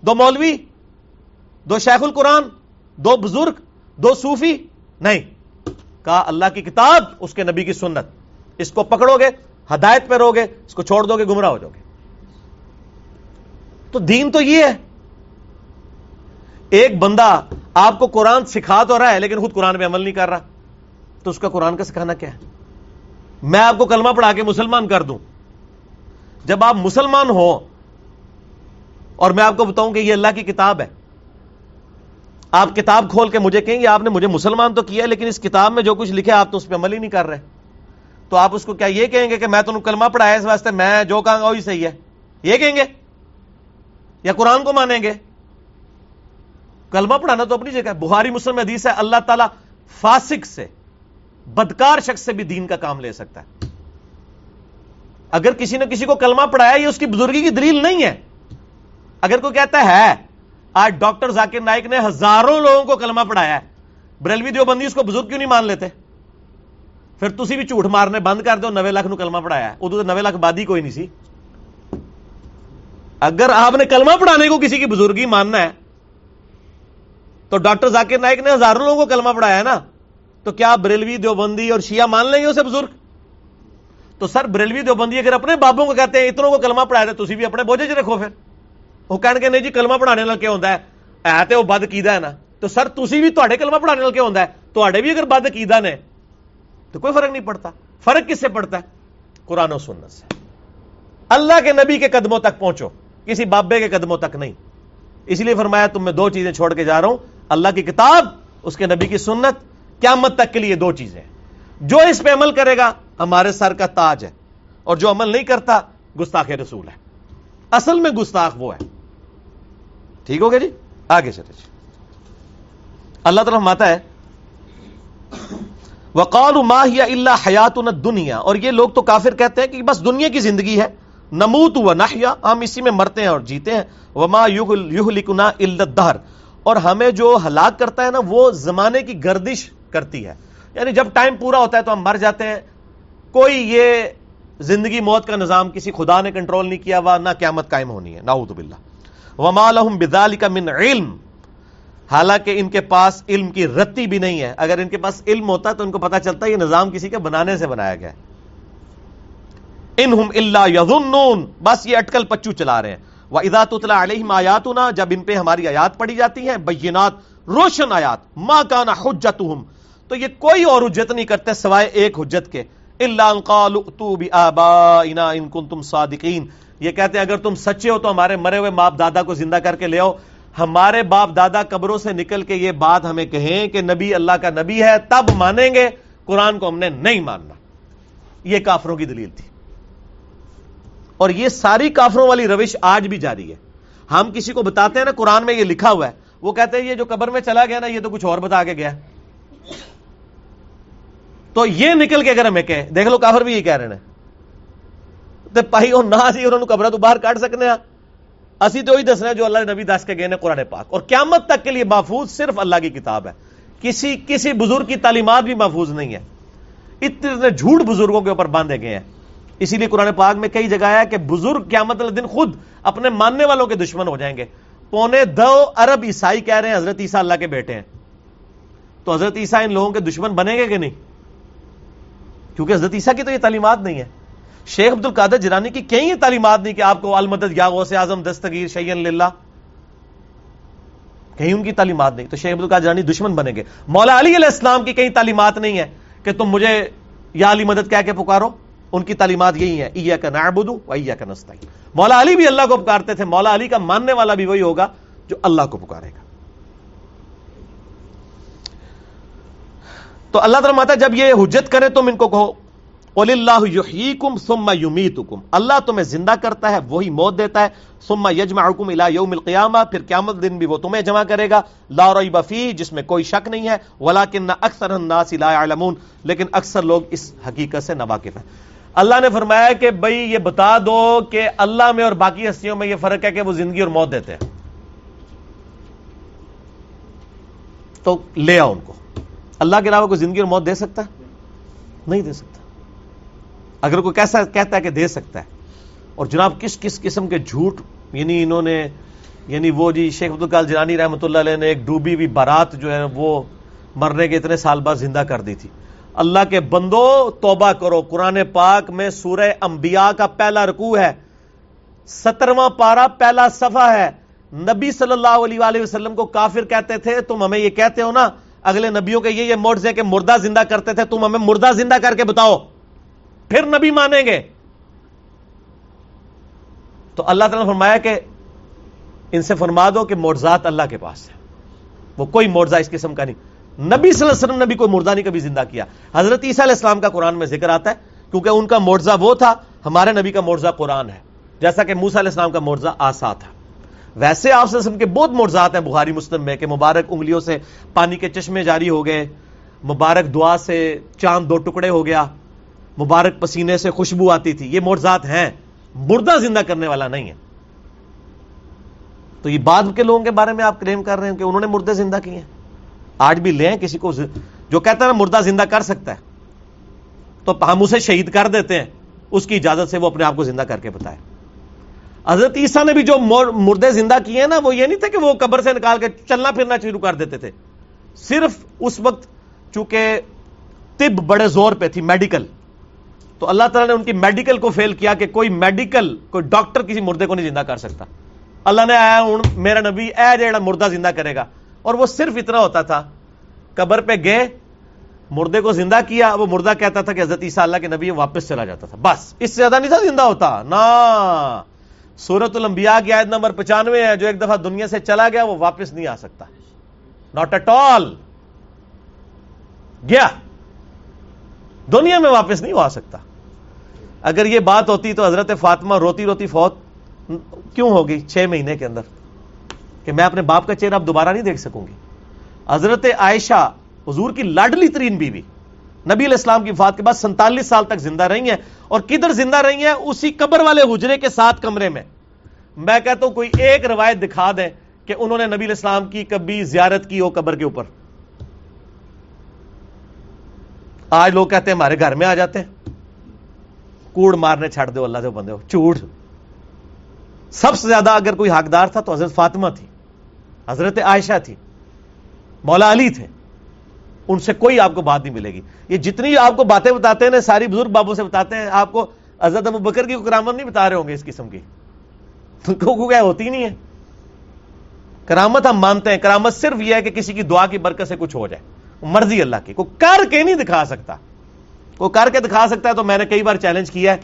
دو مولوی؟ دو شیخ القرآن؟ دو بزرگ؟ دو صوفی؟ نہیں۔ کہا، اللہ کی کتاب، اس کے نبی کی سنت۔ اس کو پکڑو گے، ہدایت پہ رو گے، اس کو چھوڑ دو گے، گمراہ ہو جاؤ گے۔ تو دین تو یہ ہے۔ ایک بندہ آپ کو قرآن سکھا تو رہا ہے لیکن خود قرآن پہ عمل نہیں کر رہا، تو اس کا قرآن کا سکھانا کیا ہے؟ میں آپ کو کلمہ پڑھا کے مسلمان کر دوں۔ جب آپ مسلمان ہو اور میں آپ کو بتاؤں کہ یہ اللہ کی کتاب ہے، آپ کتاب کھول کے مجھے کہیں گے آپ نے مجھے مسلمان تو کیا لیکن اس کتاب میں جو کچھ لکھے آپ تو اس پہ عمل ہی نہیں کر رہے۔ تو آپ اس کو کیا یہ کہیں گے کہ میں تمہیں کلمہ پڑھایا اس واسطے، میں جو کہوں گا وہی صحیح ہے؟ یہ کہیں گے؟ یا قرآن کو مانیں گے؟ کلمہ پڑھانا تو اپنی جگہ بہاری مسلم حدیث ہے، اللہ تعالیٰ فاسق سے، بدکار شخص سے بھی دین کا کام لے سکتا ہے۔ اگر کسی نے کسی کو کلمہ پڑھایا، یہ اس کی بزرگی کی دلیل نہیں ہے۔ اگر کوئی کہتا ہے، آج ڈاکٹر ذاکر نائک نے ہزاروں لوگوں کو کلمہ پڑھایا ہے، بریلوی دیوبندی اس کو بزرگ کیوں نہیں مان لیتے؟ پھر تسی بھی جھوٹ مارنے بند کر دو، نوے لاکھ نو کلمہ پڑھایا ہے۔ ادو تو نوے لاکھ بادی کوئی نہیں سی۔ اگر آپ نے کلمہ پڑھانے کو کسی کی بزرگی ماننا ہے تو ڈاکٹر ذاکر نائک نے ہزاروں لوگوں کو کلمہ پڑھایا ہے نا؟ تو کیا بریلوی دیوبندی اور شیعہ مان لیں گے اسے بزرگ؟ تو سر بریلوی دیوبندی اگر اپنے بابوں کو کہتے ہیں، اتنوں کو کلمہ پڑھایا تھی بھی اپنے بوجھے چ رکھو پھر۔ وہ کہنے کے نہیں جی کلمہ پڑھانے کیا ہوتا ہے؟ اے تے وہ بد کیدا ہے نا۔ تو سر تسی بھی تے کلمہ پڑھانے کیا ہوتا ہے؟ تے بھی اگر بد کیدا نے، تو کوئی فرق نہیں پڑتا۔ فرق کس سے پڑتا ہے؟ قرآن و سنت سے۔ اللہ کے نبی کے قدموں تک پہنچو، کسی بابے کے قدموں تک نہیں۔ اس لیے فرمایا، تم میں دو چیزیں چھوڑ کے جا رہا ہوں۔ اللہ کی کتاب، اس کے نبی کی سنت، قیامت تک کے لیے دو چیزیں۔ جو اس پہ عمل کرے گا، ہمارے سر کا تاج ہے۔ اور جو عمل نہیں کرتا، گستاخ رسول ہے۔ اصل میں گستاخ وہ ہے۔ ٹھیک ہو گیا جی؟ آگے چلے جی۔ اللہ تعالیٰ ماتا ہے وقال ماہیا اللہ حیات دنیا اور یہ لوگ تو کافر کہتے ہیں کہ بس دنیا کی زندگی ہے۔ نموت و نحیا، ہم اسی میں مرتے ہیں اور جیتے ہیں۔ وما یوہ لکنا الدہر اور ہمیں جو ہلاک کرتا ہے نا، وہ زمانے کی گردش کرتی ہے۔ یعنی جب ٹائم پورا ہوتا ہے تو ہم مر جاتے ہیں۔ کوئی یہ زندگی موت کا نظام کسی خدا نے کنٹرول نہیں کیا ہوا، نہ قیامت قائم ہونی ہے۔ ناؤد باللہ۔ وما لهم بذلك من علم۔ حالانکہ ان کے پاس علم کی رتی بھی نہیں ہے۔ اگر ان کے پاس علم ہوتا تو ان کو پتا چلتا یہ نظام کسی کے بنانے سے بنایا گیا انہم الا یظنون بس یہ اٹکل پچو چلا رہے ہیں۔ وَإِذَا تُتْلَى عَلَيْهِمْ آيَاتُنَا، جب ان پہ ہماری آیات پڑھی جاتی ہیں بینات روشن آیات، ما کانا حجتہم تو یہ کوئی اور حجت نہیں کرتے سوائے ایک حجت کے الا ان قالوا اتوا بآبائنا ان کنتم صادقین یہ کہتے ہیں، اگر تم سچے ہو تو ہمارے مرے ہوئے باپ دادا کو زندہ کر کے لے آؤ۔ ہمارے باپ دادا قبروں سے نکل کے یہ بات ہمیں کہیں کہ نبی اللہ کا نبی ہے، تب مانیں گے۔ قرآن کو ہم نے نہیں ماننا۔ یہ کافروں کی دلیل تھی۔ اور یہ ساری کافروں والی روش آج بھی جاری ہے۔ ہم کسی کو بتاتے ہیں نا، قرآن میں یہ لکھا ہوا ہے۔ وہ کہتے ہیں، یہ جو قبر میں چلا گیا نا، یہ تو کچھ اور بتا کے گیا۔ تو یہ نکل کے اگر ہمیں کہیں، دیکھ لو کافر بھی یہ کہہ رہے ہیں۔ تو پائی اور نہ سی انہوں نے قبر تو باہر کاٹ سکنے ہیں۔ اسی تو ہی دسنا جو اللہ نے نبی دس کے گئے قرآن پاک۔ اور قیامت تک کے لیے محفوظ صرف اللہ کی کتاب ہے۔ کسی کسی بزرگ کی تعلیمات بھی محفوظ نہیں ہے۔ اتنے جھوٹ بزرگوں کے اوپر باندھے گئے ہیں۔ اسی لیے قرآن پاک میں کئی جگہ ہے کہ بزرگ قیامت اللہ دن خود اپنے ماننے والوں کے دشمن ہو جائیں گے۔ پونے دو ارب عیسائی کہہ رہے ہیں حضرت عیسیٰ اللہ کے بیٹے ہیں۔ تو حضرت عیسیٰ ان لوگوں کے دشمن بنے گے کہ نہیں؟ کیونکہ حضرت عیسیٰ کی تو یہ تعلیمات نہیں ہے شیخ عبد القادر جرانی کی کئی یہ تعلیمات نہیں کہ آپ کو المدد یا غوث اعظم، دستگیر، شیئن للہ۔ کہیں ان کی تعلیمات نہیں۔ تو شیخ عبد القادر جرانی دشمن بنے گے۔ مولا علی علیہ السلام کی کئی تعلیمات نہیں ہے کہ تم مجھے یا علی مدد کہہ کے پکارو۔ ان کی تعلیمات یہی ہیں ایا کا نعبدو و ایا کا نستعین۔ مولا علی بھی اللہ کو پکارتے تھے، مولا علی کا ماننے والا بھی وہی ہوگا جو اللہ کو پکارے گا۔ تو اللہ تعالیٰ ماتا جب یہ حجت کرے تم ان کو کہو اللہ یحییکم ثم یمیتکم اللہ تمہیں زندہ کرتا ہے، وہی موت دیتا ہے۔ ثم یجمعکم الی یوم القیامہ پھر قیامت دن بھی وہ تمہیں جمع کرے گا۔ لا ریب فی جس میں کوئی شک نہیں ہے۔ ولکن اکثر الناس لا يعلمون۔ لیکن اکثر لوگ اس حقیقت سے ناواقف ہیں۔ اللہ نے فرمایا کہ بھئی یہ بتا دو کہ اللہ میں اور باقی ہستیوں میں یہ فرق ہے کہ وہ زندگی اور موت دیتے ہیں۔ تو لے آؤ ان کو۔ اللہ کے علاوہ کوئی زندگی اور موت دے سکتا ہے؟ نہیں دے سکتا۔ اگر کوئی کیسا کہتا ہے کہ دے سکتا ہے۔ اور جناب کس کس قسم کے جھوٹ یعنی انہوں نے یعنی وہ جی شیخ عبد القال جنانی رحمۃ اللہ علیہ نے ایک ڈوبی ہوئی بارات جو ہے وہ مرنے کے اتنے سال بعد زندہ کر دی تھی۔ اللہ کے بندو توبہ کرو۔ قرآن پاک میں سورہ انبیاء کا پہلا رکوع ہے۔ سترواں پارا پہلا صفحہ ہے۔ نبی صلی اللہ علیہ وآلہ وسلم کو کافر کہتے تھے، تم ہمیں یہ کہتے ہو نا، اگلے نبیوں کے یہ یہ موڈز ہیں کہ مردہ زندہ کرتے تھے، تم ہمیں مردہ زندہ کر کے بتاؤ۔ پھر نبی مانیں گے۔ تو اللہ تعالیٰ نے فرمایا کہ ان سے فرما دو کہ مرزات اللہ کے پاس ہے وہ کوئی مرزا اس قسم کا نہیں۔ نبی صلی اللہ علیہ وسلم نے بھی کوئی مردہ نہیں کبھی زندہ کیا۔ حضرت عیسیٰ علیہ السلام کا قرآن میں ذکر آتا ہے، کیونکہ ان کا مرزا وہ تھا، ہمارے نبی کا مرزا قرآن ہے۔ جیسا کہ موسا علیہ السلام کا مرزا آسا تھا۔ ویسے آپ وسلم کے بہت مرزات ہیں بخاری، مسلم میں، کہ مبارک انگلیوں سے پانی کے چشمے جاری ہو گئے، مبارک دعا سے چاند دو ٹکڑے ہو گیا، مبارک پسینے سے خوشبو آتی تھی۔ یہ مرزات ہیں۔ مردہ زندہ کرنے والا نہیں ہے۔ تو یہ بعد کے لوگوں کے بارے میں آپ کلیم کر رہے ہیں کہ انہوں نے مردے زندہ کیے ہیں۔ آج بھی لیں کسی کو جو کہتا ہے مردہ زندہ کر سکتا ہے۔ تو ہم اسے شہید کر دیتے ہیں۔ اس کی اجازت سے وہ اپنے آپ کو زندہ کر کے بتائے۔ حضرت عیسیٰ نے بھی جو مردے زندہ کیے ہیں نا، وہ یہ نہیں تھے کہ وہ قبر سے نکال کے چلنا پھرنا شروع کر دیتے تھے۔ صرف اس وقت چونکہ طب بڑے زور پہ تھی، میڈیکل۔ تو اللہ تعالیٰ نے ان کی میڈیکل کو فیل کیا کہ کوئی میڈیکل، کوئی ڈاکٹر کسی مردے کو نہیں زندہ کر سکتا۔ اللہ نے آیا، ہوں، میرا نبی، اے جڑا مردہ زندہ کرے گا۔ اور وہ صرف اتنا ہوتا تھا۔ قبر پہ گئے، مردے کو زندہ کیا، وہ مردہ کہتا تھا کہ حضرت عیسیٰ اللہ کے نبی واپس چلا جاتا تھا۔ بس، اس سے زیادہ نہیں تھا زندہ ہوتا۔ نا۔ سورت الانبیاء کی آیت نمبر پچانوے ہے، جو ایک دفعہ دنیا سے چلا گیا، وہ واپس نہیں آ سکتا۔ ناٹ ایٹ آل گیا۔ دنیا میں واپس نہیں ہو آ سکتا۔ اگر یہ بات ہوتی تو حضرت فاطمہ روتی روتی فوت کیوں ہوگی؟ چھ مہینے کے اندر۔ کہ میں اپنے باپ کا چہرہ اب دوبارہ نہیں دیکھ سکوں گی۔ حضرت عائشہ حضور کی لاڈلی ترین بیوی، نبی علیہ السلام کی فات کے بعد سنتالیس سال تک زندہ رہی ہیں اور کدھر زندہ رہی ہیں؟ اسی قبر والے حجرے کے ساتھ کمرے میں۔ میں کہتا ہوں کوئی ایک روایت دکھا دیں کہ انہوں نے نبی علیہ السلام کی کبھی زیارت کی ہو قبر کے اوپر۔ آج لوگ کہتے ہیں ہمارے گھر میں آ جاتے ہیں۔ کوڑ مارنے چھڑ دو، اللہ سے بندے ہو۔ چوڑ سب سے زیادہ اگر کوئی حقدار تھا تو حضرت فاطمہ تھی۔ حضرت عائشہ تھی، مولا علی تھے۔ ان سے کوئی آپ کو بات نہیں ملے گی۔ یہ جتنی آپ کو باتیں بتاتے ہیں، ساری بزرگ بابوں سے بتاتے ہیں، آپ کو حضرت ابو بکر کی کرامت نہیں بتا رہے ہوں گے اس قسم کی۔ ہوتی نہیں ہے۔ کرامت ہم مانتے ہیں، کرامت صرف یہ ہے کہ کسی کی دعا کی برکت سے کچھ ہو جائے۔ مرضی اللہ کی، کوئی کر کے نہیں دکھا سکتا۔ کوئی کر کے دکھا سکتا ہے تو میں نے کئی بار چیلنج کیا ہے۔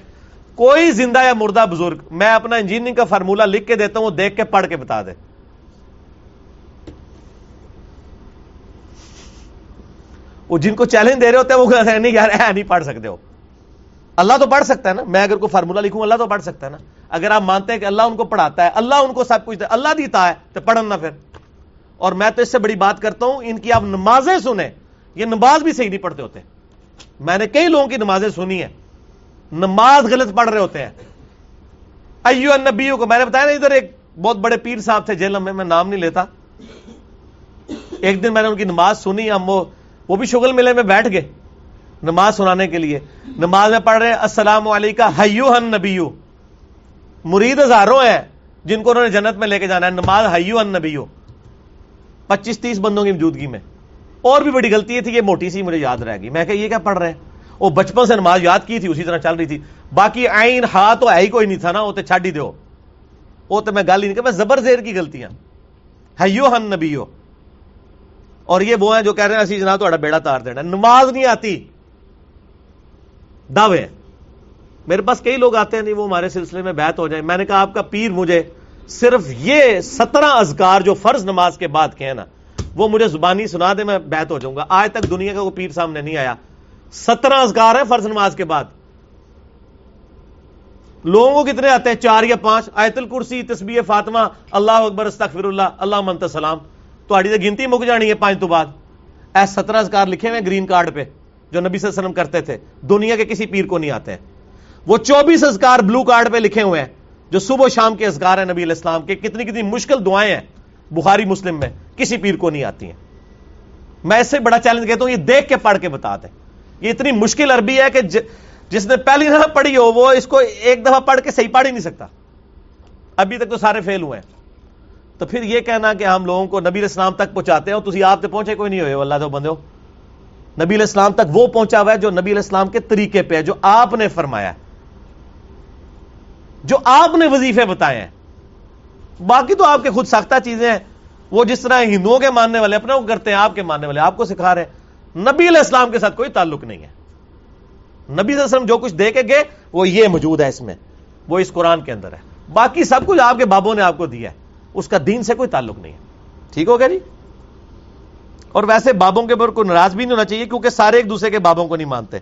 کوئی زندہ یا مردہ بزرگ، میں اپنا انجینئرنگ کا فارمولا لکھ کے دیتا ہوں، وہ دیکھ کے پڑھ کے بتا دے۔ وہ جن کو چیلنج دے رہے ہوتے ہیں وہ نہیں یار، اے نہیں پڑھ سکتے ہو۔ اللہ تو پڑھ سکتا ہے نا۔ میں اگر کوئی فارمولا لکھوں، اللہ تو پڑھ سکتا ہے نا۔ اگر آپ مانتے ہیں کہ اللہ ان کو پڑھاتا ہے، اللہ ان کو سب کچھ اللہ دیتا ہے، تو پڑھنا پھر۔ اور میں تو اس سے بڑی بات کرتا ہوں، ان کی آپ نمازیں سنیں۔ یہ نماز بھی صحیح نہیں پڑھتے ہوتے۔ میں نے کئی لوگوں کی نمازیں سنی ہیں۔ نماز غلط پڑھ رہے ہوتے ہیں۔ ایو نبیوں کو میں نے بتایا نا ادھر ایک بہت بڑے پیر صاحب تھے، جیل میں میں نام نہیں لیتا۔ ایک دن میں نے ان کی نماز سنی، ہم وہ وہ بھی شغل ملے میں بیٹھ گئے نماز سنانے کے لیے۔ نماز میں پڑھ رہے السلام علیکم حیو ہن نبیو۔ مرید ہزاروں ہیں جن کو انہوں نے جنت میں لے کے جانا ہے۔ نماز حیو ہن نبیو۔ پچیس تیس بندوں کی موجودگی میں۔ اور بھی بڑی غلطی تھی یہ موٹی سی مجھے یاد رہے گی میں کہ یہ کیا پڑھ رہے ہیں؟ وہ بچپن سے نماز یاد کی تھی، اسی طرح چل رہی تھی۔ باقی آئین ہا تو ہے ہی کوئی نہیں تھا نا، وہ تو چھڈ ہی دو وہ تو میں گل ہی نہیں کہ میں زبر زیر کی غلطیاں۔ حیو ہن نبیو۔ اور یہ وہ ہیں جو کہہ رہے ہیں اسی جناب تھوڑا بیڑا تار دینا نماز نہیں آتی۔ دعوے۔ میرے پاس کئی لوگ آتے ہیں، نہیں، وہ ہمارے سلسلے میں بیت ہو جائے میں نے کہا، آپ کا پیر مجھے صرف یہ سترہ ازکار جو فرض نماز کے بعد کہنا وہ مجھے زبانی سنا دے، میں بیت ہو جاؤں گا۔ آج تک دنیا کا وہ پیر سامنے نہیں آیا۔ سترہ ازکار ہیں فرض نماز کے بعد۔ لوگوں کو کتنے آتے ہیں؟ چار یا پانچ۔ آیت الکرسی، تسبیح فاطمہ، اللہ اکبر، استغفر اللہ اللہ منت سلام۔ تو گنتی مک جانی ہے پانچ تو بعد اے سترہ اذکار لکھے ہوئے گرین کارڈ پہ جو نبی صلی اللہ علیہ وسلم کرتے تھے دنیا کے کسی پیر کو نہیں آتے ہیں وہ چوبیس اذکار بلو کارڈ پہ لکھے ہوئے ہیں جو صبح و شام کے اذکار ہیں نبی علیہ السلام کے کتنی کتنی مشکل دعائیں ہیں بخاری مسلم میں کسی پیر کو نہیں آتی ہیں میں اس سے بڑا چیلنج کہتا ہوں یہ دیکھ کے پڑھ کے بتا دیں یہ اتنی مشکل عربی ہے کہ جس نے پہلی دفعہ پڑھی ہو وہ اس کو ایک دفعہ پڑھ کے صحیح پڑھ ہی نہیں سکتا ابھی تک تو سارے فیل ہوئے ہیں تو پھر یہ کہنا کہ ہم لوگوں کو نبی اسلام تک پہنچاتے ہیں تھی آپ تو پہنچے، کوئی نہیں ہوئے اللہ تو بندے ہو۔ نبی علیہ السلام تک وہ پہنچا ہوا ہے جو نبی علیہ السلام کے طریقے پہ ہے، جو آپ نے فرمایا جو آپ نے وظیفے بتائے ہیں۔ باقی تو آپ کے خود ساختہ چیزیں ہیں۔ وہ جس طرح ہندوؤں کے ماننے والے اپنے کو کرتے ہیں، آپ کے ماننے والے، آپ کو سکھا رہے ہیں۔ نبی علیہ السلام کے ساتھ کوئی تعلق نہیں ہے۔ نبی علیہ وسلم جو کچھ دے کے گئے، وہ یہ موجود ہے اس میں۔ وہ اس قرآن کے اندر ہے۔ باقی سب کچھ آپ کے بابوں نے آپ کو دیا ہے۔ اس کا دین سے کوئی تعلق نہیں ہے۔ ٹھیک ہو گیا جی؟ اور ویسے بابوں کے اوپر کوئی ناراض بھی نہیں ہونا چاہیے کیونکہ سارے ایک دوسرے کے بابوں کو نہیں مانتے۔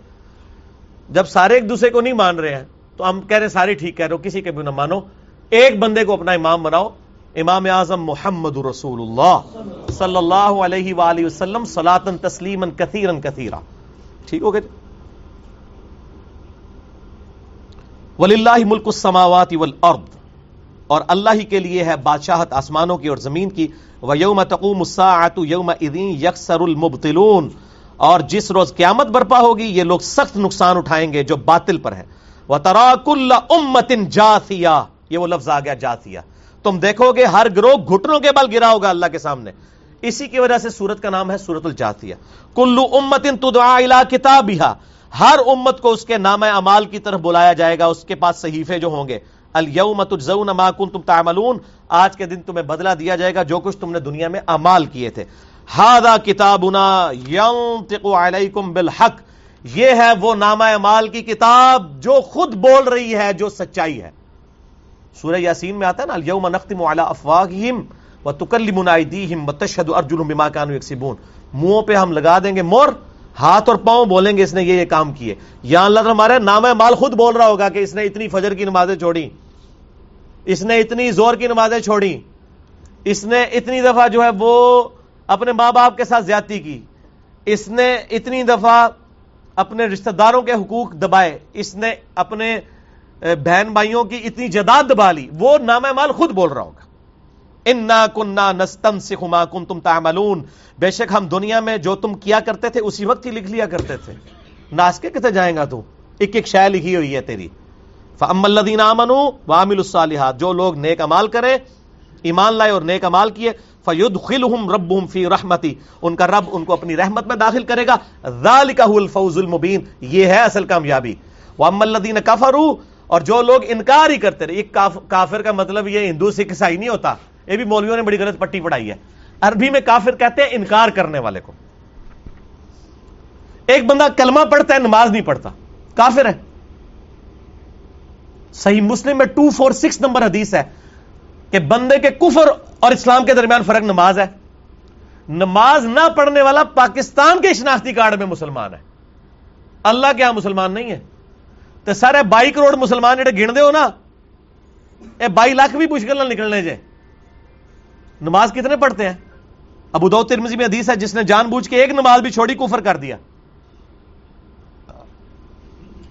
جب سارے ایک دوسرے کو نہیں مان رہے ہیں تو ہم کہہ رہے ہیں سارے ٹھیک کہہ رہے ہو، کسی کے بھی نہ مانو۔ ایک بندے کو اپنا امام بناؤ، امام اعظم محمد رسول اللہ صلی اللہ علیہ وآلہ وسلم سلاطن تسلیمن کثیرن کثیرا۔ ٹھیک ہو گیا جی؟ ولی اللہ ملک السماوات والارض۔ اور اللہ ہی کے لیے ہے بادشاہت آسمانوں کی اور زمین کی۔ وہ یوم تقوم یوم ادین یکسر المبتلون اور جس روز قیامت برپا ہوگی، یہ لوگ سخت نقصان اٹھائیں گے جو باطل پر ہے۔ وہ تراک اللہ امتن یہ وہ لفظ آ گیا جاتیا تم دیکھو گے، ہر گروہ گھٹنوں کے بل گرا ہوگا اللہ کے سامنے۔ اسی کی وجہ سے سورت کا نام ہے سورت الجاتیا کلو امتن تدعا کتاب ہر امت کو اس کے نام امال کی طرف بلایا جائے گا، اس کے پاس صحیفے جو ہوں گے۔ اليوم تجزون ما کنتم تعملون۔ آج کے دن تمہیں بدلہ دیا جائے گا جو کچھ تم نے دنیا میں امال کیے تھے۔ ہادا کتابنا ينطق علیکم بالحق۔ یہ ہے وہ نامہ امال کی کتاب جو خود بول رہی ہے، جو سچائی ہے۔ سورہ یاسین میں آتا ہے نا، اليوم نختم على افواههم وتكلمنا ايديهم وتشهد ارجلهم بما كانوا يكسبون۔ منہوں پہ ہم لگا دیں گے مور، ہاتھ اور پاؤں بولیں گے اس نے یہ یہ کام کیے۔ یا اللہ ہمارے نام مال خود بول رہا ہوگا کہ اس نے اتنی فجر کی نمازیں چھوڑی اس نے اتنی زور کی نمازیں چھوڑی اس نے اتنی دفعہ جو ہے وہ اپنے ماں باپ کے ساتھ زیادتی کی، اس نے اتنی دفعہ اپنے رشتہ داروں کے حقوق دبائے، اس نے اپنے بہن بھائیوں کی اتنی جداد دبا لی۔ وہ نام مال خود بول رہا ہوگا۔ انا کنہ نستن سکھما کن تم تعملون۔ بے شک ہم دنیا میں جو تم کیا کرتے تھے، اسی وقت ہی لکھ لیا کرتے تھے۔ ناس کے کتنے جائیں گا تو؟ ایک ایک شاید لکھی ہوئی ہے تیری۔ فم الدین امن وامل الصالحات، جو لوگ نیک امال کرے، ایمان لائے اور نیک امال کیے فید خل رب فی رحمتی ان کا رب ان کو اپنی رحمت میں داخل کرے گا۔ ذالک الفوز المبین یہ ہے اصل کامیابی۔ وام الدین کفرو اور جو لوگ انکار ہی کرتے رہے کافر کا مطلب یہ ہندو سکھ عیسائی نہیں ہوتا۔ یہ بھی مولویوں نے بڑی غلط پٹی پڑھائی ہے۔ عربی میں کافر کہتے ہیں انکار کرنے والے کو۔ ایک بندہ کلمہ پڑھتا ہے، نماز نہیں پڑھتا۔ کافر ہے۔ صحیح مسلم میں ٹو فور سکس نمبر حدیث ہے کہ بندے کے کفر اور اسلام کے درمیان فرق نماز ہے۔ نماز نہ پڑھنے والا پاکستان کے شناختی کارڈ میں مسلمان ہے۔ اللہ کے مسلمان نہیں ہے۔ تو سارے بائی کروڑ مسلمان جڑے گن دے ہو نا، اے بائی لاکھ بھی مشکل نہ نکلنے جائے نماز کتنے پڑھتے ہیں؟ ابو دو ترمزی میں حدیث ہے، جس نے جان بوجھ کے ایک نماز بھی چھوڑی، کفر کر دیا۔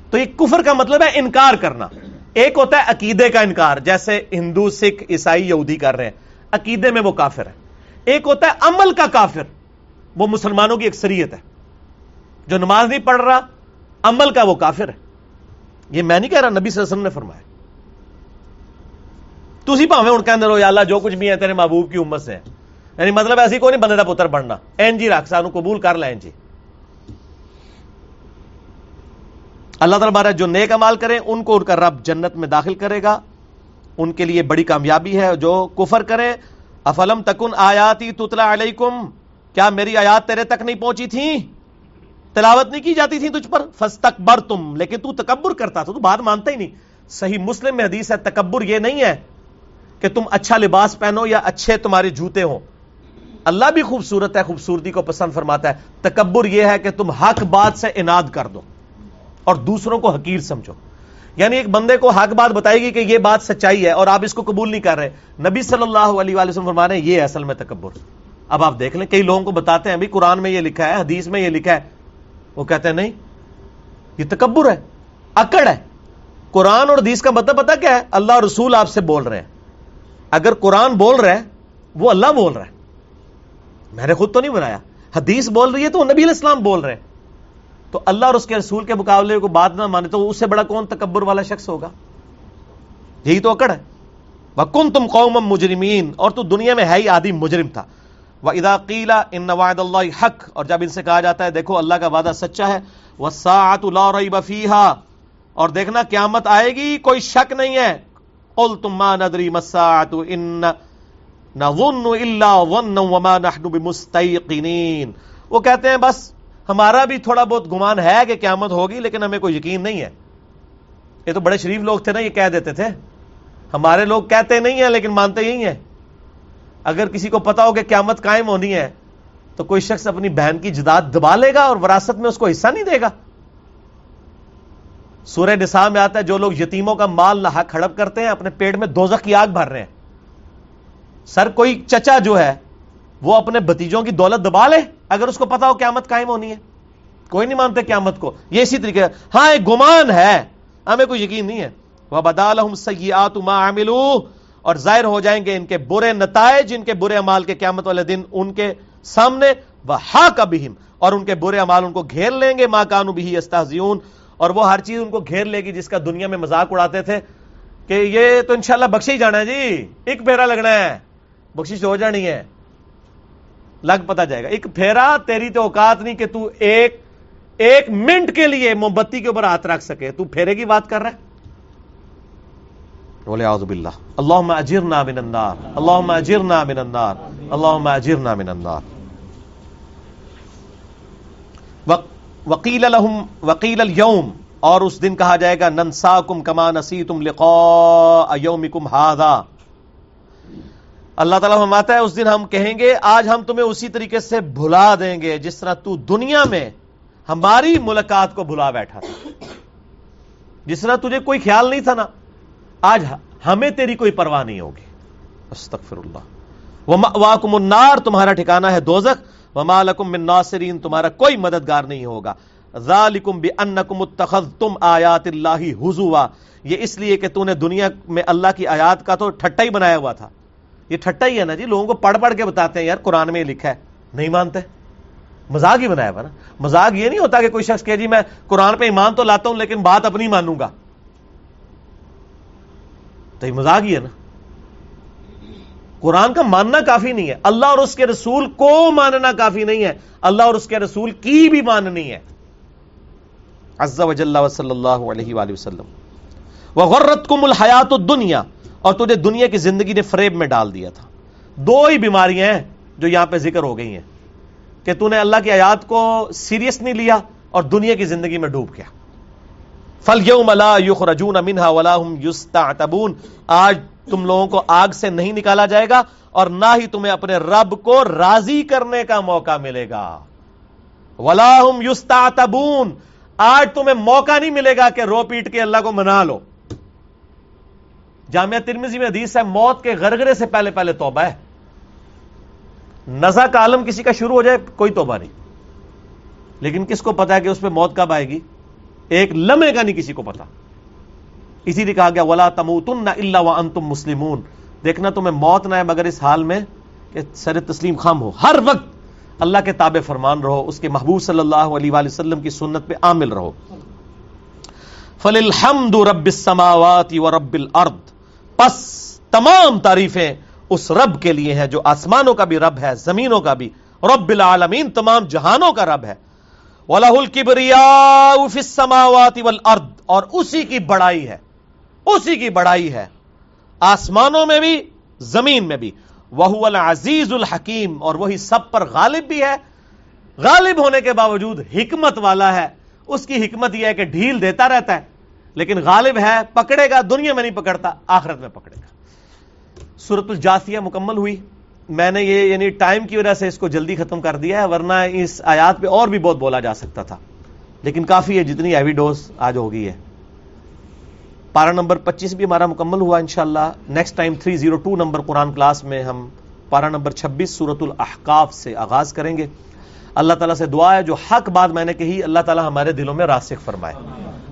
تو یہ کفر کا مطلب ہے انکار کرنا۔ ایک ہوتا ہے عقیدے کا انکار، جیسے ہندو، سکھ، عیسائی، یہودی کر رہے ہیں۔ عقیدے میں وہ کافر ہے ایک ہوتا ہے عمل کا کافر۔ وہ مسلمانوں کی اکثریت ہے۔ جو نماز نہیں پڑھ رہا، عمل کا وہ کافر ہے۔ یہ میں نہیں کہہ رہا، نبی صلی اللہ علیہ وسلم نے فرمایا۔ تھی پاوے ہوں کہ ہو یا اللہ، جو کچھ بھی ہے، تیرے محبوب کی امت سے یعنی مطلب ایسی کوئی نہیں، بندے کا پتر بننا۔ این جی رکھ سانو قبول کر لیں جی۔ اللہ تعالیٰ بارہ جو نیک امال کریں، ان کو ان کا رب جنت میں داخل کرے گا۔ ان کے لیے بڑی کامیابی ہے جو کفر کرے افلم تکن آیاتی تتلا علیکم۔ کیا میری آیات تیرے تک نہیں پہنچی تھی تلاوت نہیں کی جاتی تھی تجھ پر؟ فستکبر تم لیکن تو تکبر کرتا تھا، تو بات مانتا ہی نہیں۔ صحیح مسلم میں حدیث ہے، تکبر یہ نہیں ہے کہ تم اچھا لباس پہنو یا اچھے تمہارے جوتے ہوں۔ اللہ بھی خوبصورت ہے، خوبصورتی کو پسند فرماتا ہے۔ تکبر یہ ہے کہ تم حق بات سے اناد کر دو۔ اور دوسروں کو حقیر سمجھو۔ یعنی ایک بندے کو حق بات بتائے گی کہ یہ بات سچائی ہے اور آپ اس کو قبول نہیں کر رہے۔ نبی صلی اللہ علیہ وآلہ وسلم فرما رہے ہیں، یہ اصل میں تکبر۔ اب آپ دیکھ لیں، کئی لوگوں کو بتاتے ہیں قرآن میں یہ لکھا ہے، حدیث میں یہ لکھا ہے۔ وہ کہتے ہیں، نہیں، یہ تکبر ہے، اکڑ ہے۔ قرآن اور حدیث کا مطلب پتا کیا ہے؟ اللہ اور رسول آپ سے بول رہے ہیں۔ اگر قرآن بول رہا ہے وہ اللہ بول رہا ہے۔ میں نے خود تو نہیں بنایا۔ حدیث بول رہی ہے تو نبی علیہ السلام بول رہے ہیں۔ تو اللہ اور اس کے رسول کے مقابلے کو بات نہ مانے تو اس سے بڑا کون تکبر والا شخص ہوگا؟ یہی تو اکڑ ہے۔ وکن تم قوم مجرمین اور تو دنیا میں ہے ہی آدھی مجرم تھا۔ وہ ادا قیلا ان نواد اللہ حق۔ اور جب ان سے کہا جاتا ہے، دیکھو اللہ کا وعدہ سچا ہے۔ وہ سات اللہ بفیحا اور دیکھنا قیامت آئے گی، کوئی شک نہیں ہے۔ قل تم ما ندری مساعت ان نظن الا ظن وما نحن بمستيقنين۔ وہ کہتے ہیں، بس ہمارا بھی تھوڑا بہت گمان ہے کہ قیامت ہوگی، لیکن ہمیں کوئی یقین نہیں ہے۔ یہ تو بڑے شریف لوگ تھے نا، یہ کہہ دیتے تھے۔ ہمارے لوگ کہتے نہیں ہیں، لیکن مانتے یہی ہیں۔ اگر کسی کو پتا ہو کہ قیامت قائم ہونی ہے، تو کوئی شخص اپنی بہن کی جداد دبا لے گا اور وراثت میں اس کو حصہ نہیں دے گا۔ سورہ نساء میں آتا ہے، جو لوگ یتیموں کا مال نہ ہڑپ کرتے ہیں، اپنے پیٹ میں دوزخ کی آگ بھر رہے ہیں۔ سر کوئی چچا جو ہے وہ اپنے بتیجوں کی دولت دبا لے، اگر اس کو پتا ہو قیامت قائم ہونی ہے۔ کوئی نہیں مانتے قیامت کو۔ یہ اسی طریقے ہاں ایک گمان ہے۔ ہمیں کوئی یقین نہیں ہے۔ وہ بدال سیات اور ظاہر ہو جائیں گے ان کے برے نتائج، ان کے برے امال کے قیامت والے دن ان کے سامنے۔ وہ ہا اور ان کے برے امال ان کو گھیر لیں گے۔ ماں کانو بھی استحزیون اور وہ ہر چیز ان کو گھیر لے گی جس کا دنیا میں مذاق اڑاتے تھے۔ کہ یہ تو انشاءاللہ بخش ہی جانا ہے جی۔ ایک پھیرا لگنا ہے۔ بخش ہو جانی ہے۔ لگ پتا جائے گا۔ ایک پھیرا، تیری تو اوقات نہیں کہ تو ایک ایک منٹ کے لیے موم بتی کے اوپر ہاتھ رکھ سکے۔ تو پھیرے کی بات کر رہا ہے؟ بولے آزب اللہ اللہ اجر من النار۔ اللہ اجر من النار۔ اللہ اجر من النار۔ وکیل الحم وکیل الوم اور اس دن کہا جائے گا ننسا کم کما نسی تم لکھو کم اللہ تعالیٰ فرماتا ہے، اس دن ہم کہیں گے، آج ہم تمہیں اسی طریقے سے بھلا دیں گے، جس طرح تو دنیا میں ہماری ملاقات کو بھلا بیٹھا تھا۔ جس طرح تجھے کوئی خیال نہیں تھا نا، آج ہمیں تیری کوئی پرواہ نہیں ہوگی۔ استغفر اللہ واکم النار، تمہارا ٹھکانہ ہے دوزخ۔ وما لکم من ناصرین، تمہارا کوئی مددگار نہیں ہوگا۔ ذالکم بانکم اتخذتم آیات اللہ حضوا یہ اس لیے کہ تو نے دنیا میں اللہ کی آیات کا تو ٹھٹا ہی بنایا ہوا تھا۔ یہ ٹھٹا ہی ہے نا جی لوگوں کو پڑھ پڑھ کے بتاتے ہیں، یار قرآن میں یہ لکھا ہے۔ نہیں مانتے؟ مزاق ہی بنایا ہوا نا۔ مزاق یہ نہیں ہوتا کہ کوئی شخص کہ جی میں قرآن پہ ایمان تو لاتا ہوں، لیکن بات اپنی مانوں گا۔ تو یہ مزاق ہی ہے نا۔ قرآن کا ماننا کافی نہیں ہے۔ اللہ اور اس کے رسول کو ماننا کافی نہیں ہے۔ اللہ اور اس کے رسول کی بھی ماننی ہے۔ عز و جل صلی اللہ علیہ وآلہ وسلم۔ وغرت کم الحیات الدنیا۔ اور تجھے دنیا کی زندگی نے فریب میں ڈال دیا تھا۔ دو ہی بیماریاں ہیں جو یہاں پہ ذکر ہو گئی ہیں کہ تو نے اللہ کی آیات کو سیریس نہیں لیا اور دنیا کی زندگی میں ڈوب گیا۔ فل یوم لا یخرجون منها ولا هم یستعتبون آج تم لوگوں کو آگ سے نہیں نکالا جائے گا اور نہ ہی تمہیں اپنے رب کو راضی کرنے کا موقع ملے گا۔ ولاحم یوستا آج تمہیں موقع نہیں ملے گا کہ رو پیٹ کے اللہ کو منا لو۔ جامعہ ترمیزی میں حدیث ہے، موت کے غرغرے سے پہلے پہلے توبہ ہے۔ نزا کا عالم کسی کا شروع ہو جائے، کوئی توبہ نہیں۔ لیکن کس کو پتا ہے کہ اس پہ موت کب آئے گی؟ ایک لمحے کا نہیں کسی کو پتا اسی لیے کہا گیا، ولا تموتن الا وانتم مسلمون۔ دیکھنا تمہیں موت نہ ہے مگر اس حال میں کہ سر تسلیم خام ہو۔ ہر وقت اللہ کے تابع فرمان رہو، اس کے محبوب صلی اللہ علیہ وآلہ وسلم کی سنت پہ عامل رہو۔ فللحمد رب السماوات و رب الارض پس تمام تعریفیں اس رب کے لیے ہیں جو آسمانوں کا بھی رب ہے، زمینوں کا بھی۔ رب العالمین تمام جہانوں کا رب ہے۔ وَلَهُ الْكِبْرِيَاءُ فِي السَّمَاوَاتِ وَالْأَرْضِ۔ اور اسی کی بڑائی ہے۔ اسی کی بڑائی ہے۔ آسمانوں میں بھی، زمین میں بھی۔ وہ العزیز الحکیم اور وہی سب پر غالب بھی ہے۔ غالب ہونے کے باوجود حکمت والا ہے۔ اس کی حکمت یہ ہے کہ ڈھیل دیتا رہتا ہے۔ لیکن غالب ہے، پکڑے گا، دنیا میں نہیں پکڑتا، آخرت میں پکڑے گا۔ سورت الجاسیہ مکمل ہوئی۔ میں نے یہ یعنی ٹائم کی وجہ سے اس کو جلدی ختم کر دیا ہے، ورنہ اس آیات پہ اور بھی بہت بولا جا سکتا تھا۔ لیکن کافی ہے، جتنی ہیوی ڈوز آج ہو گئی ہے۔ پارا نمبر پچیس بھی ہمارا مکمل ہوا، انشاءاللہ۔ Next time three zero two number Quran class میں ہم پارا نمبر چھبیس سورت الاحقاف سے آغاز کریں گے۔ اللہ تعالیٰ سے دعا ہے، جو حق بات میں نے کہی، اللہ تعالیٰ ہمارے دلوں میں راسک فرمائے۔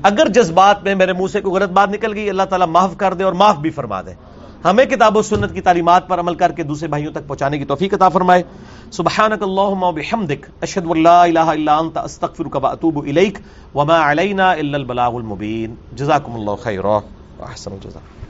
اگر جذبات میں میرے منہ سے کوئی غلط بات نکل گئی، اللہ تعالیٰ معاف کر دے اور معاف بھی فرما دے۔ ہمیں کتاب و سنت کی تعلیمات پر عمل کر کے دوسرے بھائیوں تک پہنچانے کی توفیق عطا فرمائے۔ سبحانک اللہم و بحمدک، اشہد واللہ الہ الا انت، استغفرک و اتوب الیک۔ وما علینا الا البلاغ المبین۔ جزاکم اللہ خیر احسن الجزاء۔